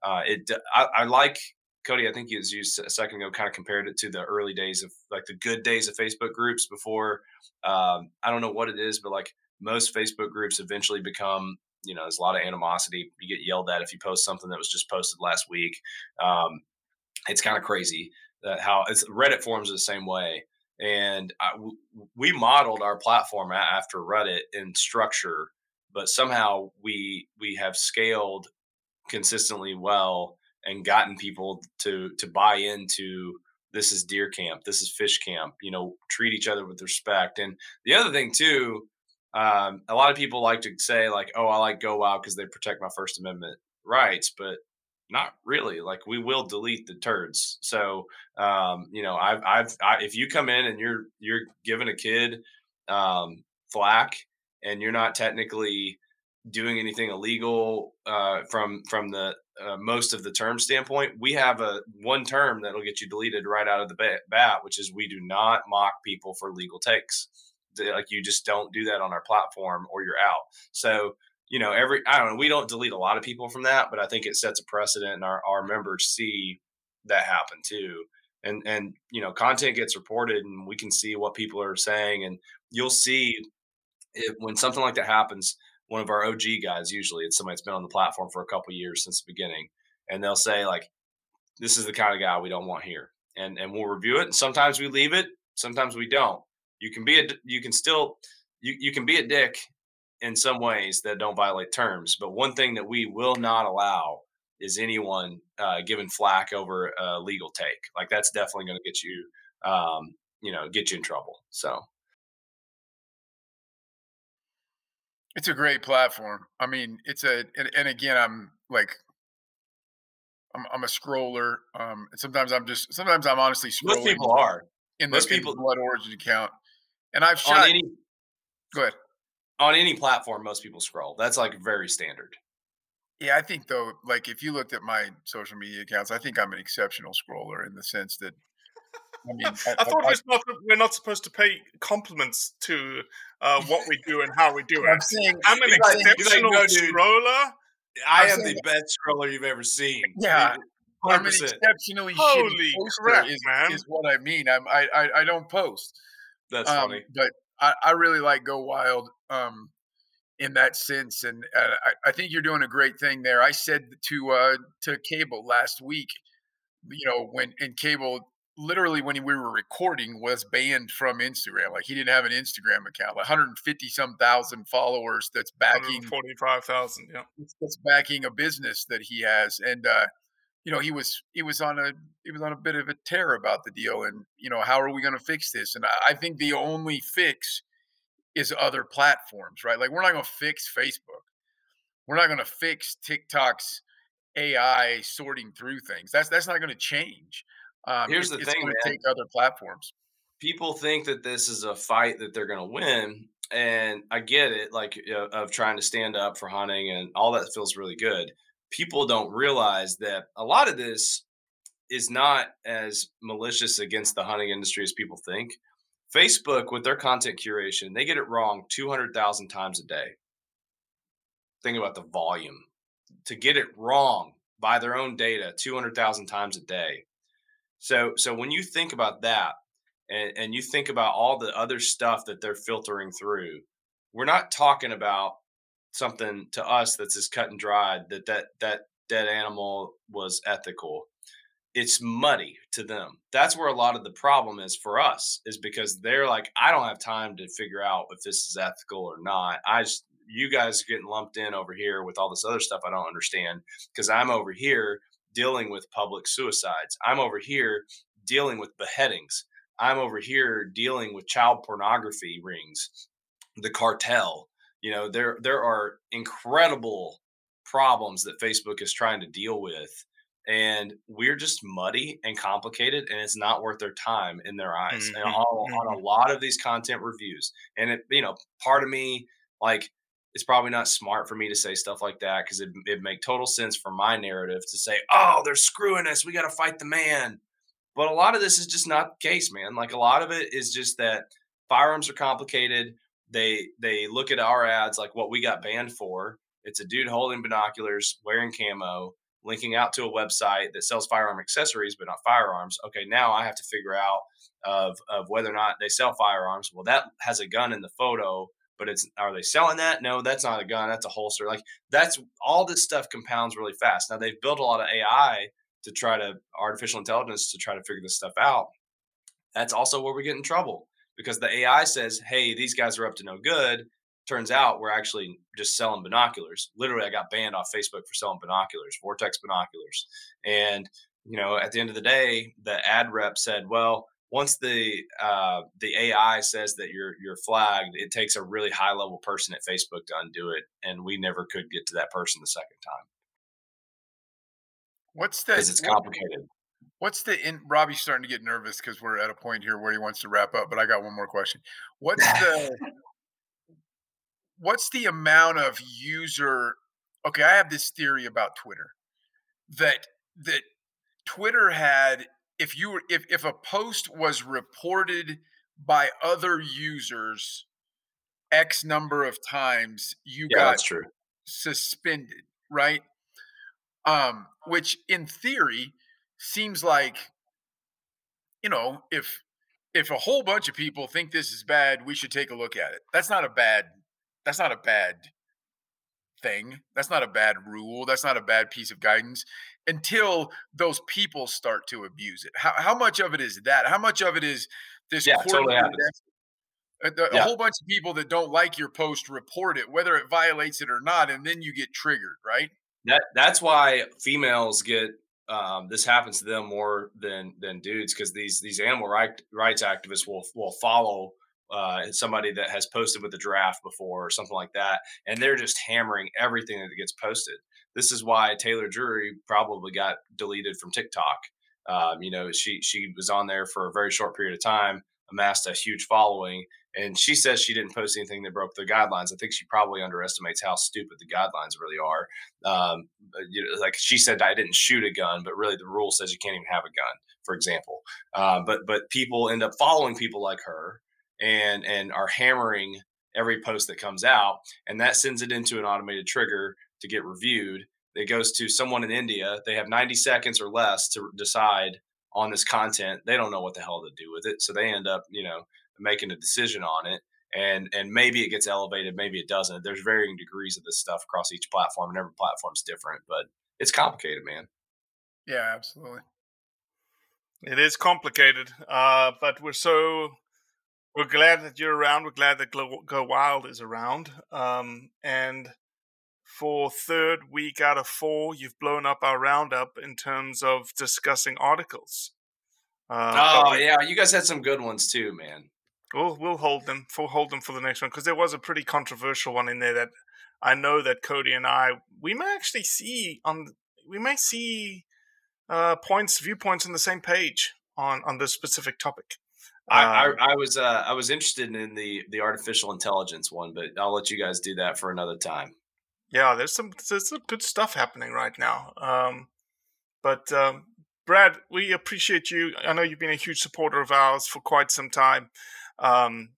Uh, it, I, I like Cody. I think you used a second ago, kind of compared it to the early days of like the good days of Facebook groups before. Um, I don't know what it is, but like most Facebook groups eventually become, you know, there's a lot of animosity. You get yelled at if you post something that was just posted last week. Um, it's kind of crazy that how it's Reddit forums are the same way. And I, we modeled our platform after Reddit in structure, but somehow we we have scaled consistently well and gotten people to to buy into this is deer camp, this is fish camp. You know, treat each other with respect. And the other thing too, um, a lot of people like to say like, "Oh, I like Go Wild because they protect my First Amendment rights," but not really. Like we will delete the turds. So um, you know, I've I've I, if you come in and you're you're giving a kid um, flack and you're not technically doing anything illegal uh, from from the uh, most of the term standpoint, we have a one term that'll get you deleted right out of the bat, which is we do not mock people for legal takes. Like you just don't do that on our platform, or you're out. So you know, every I don't know, we don't delete a lot of people from that, but I think it sets a precedent, and our our members see that happen too. And and you know, content gets reported, and we can see what people are saying, and you'll see when something like that happens, one of our OG guys, usually it's somebody that's been on the platform for a couple years since the beginning, and they'll say like, "This is the kind of guy we don't want here," and and we'll review it. And sometimes we leave it, sometimes we don't. You can be a, you can still, you you can be a dick in some ways that don't violate terms, but one thing that we will not allow is anyone uh, giving flack over a legal take. Like that's definitely going to get you, um, you know, get you in trouble. So. it's a great platform. I mean, it's a and, and again, I'm like, I'm I'm a scroller. Um, and sometimes I'm just sometimes I'm honestly scrolling. Most people are. in the, Most people- Blood Origin account, and I've on shot. any go ahead. on any platform most people scroll that's like very standard Yeah, I think though, like if you looked at my social media accounts, I think I'm an exceptional scroller in the sense that, I mean, I, I thought I, we're not, we're not supposed to pay compliments to uh, what we do and how we do I'm it. saying, I'm an He's like- exceptional "No, scroller. i I'm am the best scroller you've ever seen Yeah, I'm an 100% exceptionally Holy crap, is, man. is what I mean. I'm, I, I I don't post. That's um, funny But I, I really like Go Wild um, in that sense, and uh, I, I think you're doing a great thing there. I said to uh, to Cable last week, you know, when and Cable literally when we were recording was banned from Instagram. Like he didn't have an Instagram account, like 150 some thousand followers. That's backing 145,000, yeah. that's backing a business that he has and uh you know he was he was on a he was on a bit of a tear about the deal and you know how are we going to fix this and I, I think the only fix is other platforms right like we're not going to fix facebook we're not going to fix tiktok's AI sorting through things. That's that's not going to change. Um, Here's it's, the it's thing, going to man. take other platforms. people think that this is a fight that they're going to win and i get it like uh, of trying to stand up for hunting and all that feels really good people don't realize that a lot of this is not as malicious against the hunting industry as people think. Facebook with their content curation they get it wrong 200000 times a day. Think about the volume. To get it wrong by their own data 200000 times a day. So so when you think about that and, and you think about all the other stuff that they're filtering through, we're not talking about something to us that's as cut and dried that that that dead animal was ethical. It's muddy to them. That's where a lot of the problem is for us, is because they're like, I don't have time to figure out if this is ethical or not. I just you guys are getting lumped in over here with all this other stuff I don't understand because I'm over here dealing with public suicides. I'm over here dealing with beheadings. I'm over here dealing with child pornography rings, the cartel. You know, there there are incredible problems that Facebook is trying to deal with. And we're just muddy and complicated, and it's not worth their time in their eyes. And Mhm, on, on a lot of these content reviews, and it, you know, part of me, like, it's probably not smart for me to say stuff like that because it it make total sense for my narrative to say, "Oh, they're screwing us. We got to fight the man." But a lot of this is just not the case, man. Like a lot of it is just that firearms are complicated. They they look at our ads like what we got banned for. It's a dude holding binoculars, wearing camo, linking out to a website that sells firearm accessories but not firearms. Okay, now I have to figure out of of whether or not they sell firearms. Well, that has a gun in the photo, but it's are they selling that? No, that's not a gun. That's a holster. Like that's all this stuff compounds really fast. Now they've built a lot of AI to try to artificial intelligence to try to figure this stuff out. That's also where we get in trouble because the AI says, "Hey, these guys are up to no good." Turns out we're actually just selling binoculars. Literally, I got banned off Facebook for selling binoculars, Vortex binoculars. And you know, at the end of the day, the ad rep said, "Well, once the uh, the AI says that you're you're flagged, it takes a really high level person at Facebook to undo it, and we never could get to that person the second time What's the? because it's complicated." What's the? In, Robbie's starting to get nervous because we're at a point here where he wants to wrap up. But I got one more question. What's the? what's the amount of user? Okay, I have this theory about Twitter that that Twitter had if you were if if a post was reported by other users X number of times, you Yeah, got suspended, right? Um, which in theory seems like, you know, if if a whole bunch of people think this is bad, we should take a look at it. That's not a bad that's not a bad thing. That's not a bad rule. That's not a bad piece of guidance until those people start to abuse it. How how much of it is that? How much of it is this Yeah, totally coordinated happens. effort? Uh, a, a Yeah. whole bunch of people that don't like your post report it, whether it violates it or not, and then you get triggered, right? That that's why females get um, this happens to them more than than dudes because these these animal right, rights activists will will follow uh, somebody that has posted with the giraffe before or something like that, and they're just hammering everything that gets posted. This is why Taylor Drury probably got deleted from TikTok. Um, you know, she she was on there for a very short period of time, amassed a huge following, and she says she didn't post anything that broke the guidelines. I think she probably underestimates how stupid the guidelines really are. Um, you know, like she said, I didn't shoot a gun, but really the rule says you can't even have a gun, for example. Uh, but but people end up following people like her and and are hammering every post that comes out, and that sends it into an automated trigger to get reviewed. It goes to someone in India. They have 90 seconds or less to decide on this content. They don't know what the hell to do with it, so they end up, you know, making a decision on it. And and maybe it gets elevated, maybe it doesn't. There's varying degrees of this stuff across each platform, and every platform's different. But it's complicated, man. Yeah, absolutely. It is complicated, uh, but we're so we're glad that you're around. We're glad that Go, Go Wild is around. Um, and for third week out of four, you've blown up our roundup in terms of discussing articles. Uh, oh yeah, you guys had some good ones too, man. We'll we'll hold them for hold them for the next one because there was a pretty controversial one in there that I know that Cody and I we may actually see on we may see uh, points, viewpoints on the same page on on this specific topic. I, I, Um, I was uh, I was interested in the the artificial intelligence one, but I'll let you guys do that for another time. yeah, there's some there's some good stuff happening right now. Um, but um, Brad, we appreciate you. I know you've been a huge supporter of ours for quite some time, um,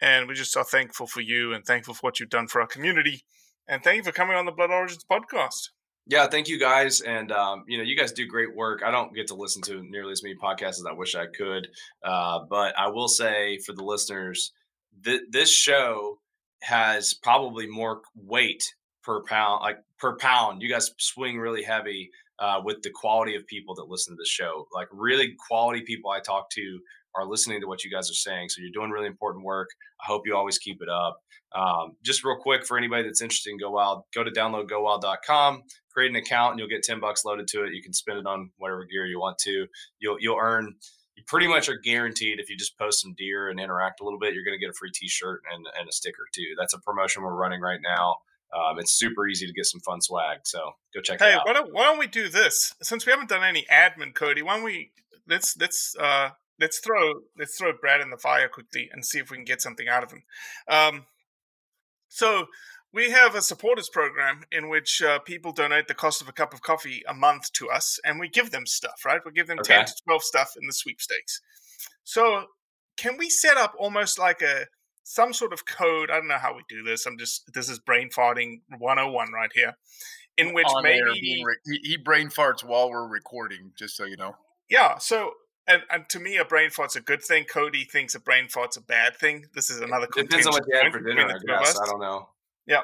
and we just are thankful for you and thankful for what you've done for our community. And thank you for coming on the Blood Origins podcast. Yeah, thank you guys, and um, you know you guys do great work. I don't get to listen to nearly as many podcasts as I wish I could, uh, but I will say for the listeners, th- this show has probably more weight per pound, like per pound. You guys swing really heavy uh, with the quality of people that listen to the show. Like really quality people I talk to are listening to what you guys are saying. So you're doing really important work. I hope you always keep it up. Um, just real quick for anybody that's interested in Go Wild, go to downloadgowild.com, create an account, and you'll get 10 bucks loaded to it. You can spend it on whatever gear you want to. You'll you'll earn you pretty much are guaranteed if you just post some deer and interact a little bit, you're going to get a free t-shirt and, and a sticker too. That's a promotion we're running right now. Um, it's super easy to get some fun swag. So go check Hey, it out. Hey, why don't, why don't we do this? Since we haven't done any admin, Cody, why don't we let's let's uh let's throw let's throw Brad in the fire quickly and see if we can get something out of him. Um, so we have a supporters program in which uh, people donate the cost of a cup of coffee a month to us, and we give them stuff. Right, we give them ten to twelve stuff in the sweepstakes. So can we set up almost like a some sort of code? I don't know how we do this. I'm just this is brain farting 101 right here. In which maybe re- he brain farts while we're recording, just so you know. Yeah. So, and, and to me, a brain fart's a good thing. Cody thinks a brain fart's a bad thing. This is another Depends on what you had for dinner, I guess. I don't know. Yeah.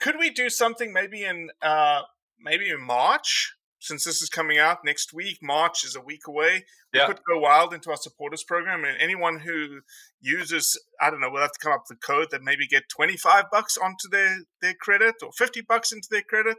Could we do something maybe in uh maybe in March? Since this is coming out next week, March is a week away. We Yeah. could go wild into our supporters program, and anyone who uses, I don't know, we'll have to come up with a code that maybe get twenty five bucks onto their their credit or fifty bucks into their credit.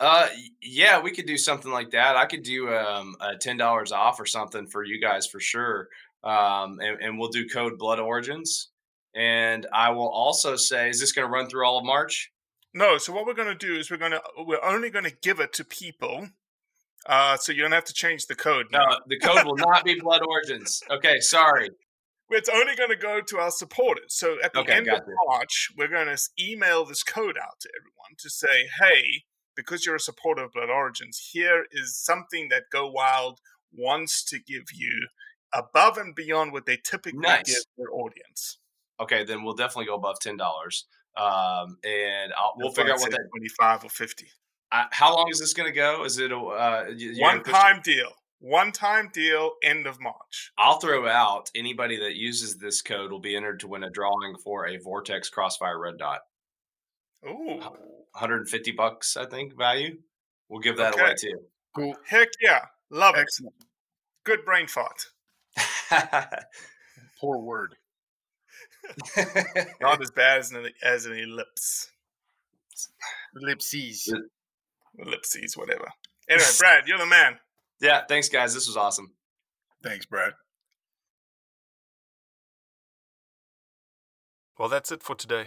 Uh, yeah, we could do something like that. I could do um a ten dollars off or something for you guys for sure. Um, and, and we'll do code Blood Origins. And I will also say, is this going to run through all of March? No, so what we're going to do is we're going to we're only going to give it to people. Uh, so you don't have to change the code. No, the code will not be Blood Origins. Okay, sorry. It's only going to go to our supporters. So at the Okay, end of gotcha. March, we're going to email this code out to everyone to say, "Hey, because you're a supporter of Blood Origins, here is something that Go Wild wants to give you above and beyond what they typically Nice. give their audience." Okay, then we'll definitely go above ten dollars. Um, and I'll, we'll figure out what that. twenty-five or fifty. Uh, how long is this going to go? Is it a uh, y- you're One push- time deal. One time deal. End of March. I'll throw out anybody that uses this code will be entered to win a drawing for a Vortex Crossfire Red Dot. Ooh. 150 bucks, I think, value. We'll give that away too. Cool. Heck yeah. Love it. Excellent. Good brain fart. Poor word. Not as bad as an, as an ellipse. Ellipses. Ellipses, whatever. Anyway, Brad, you're the man. yeah, thanks, guys. This was awesome. Thanks, Brad. Well, that's it for today.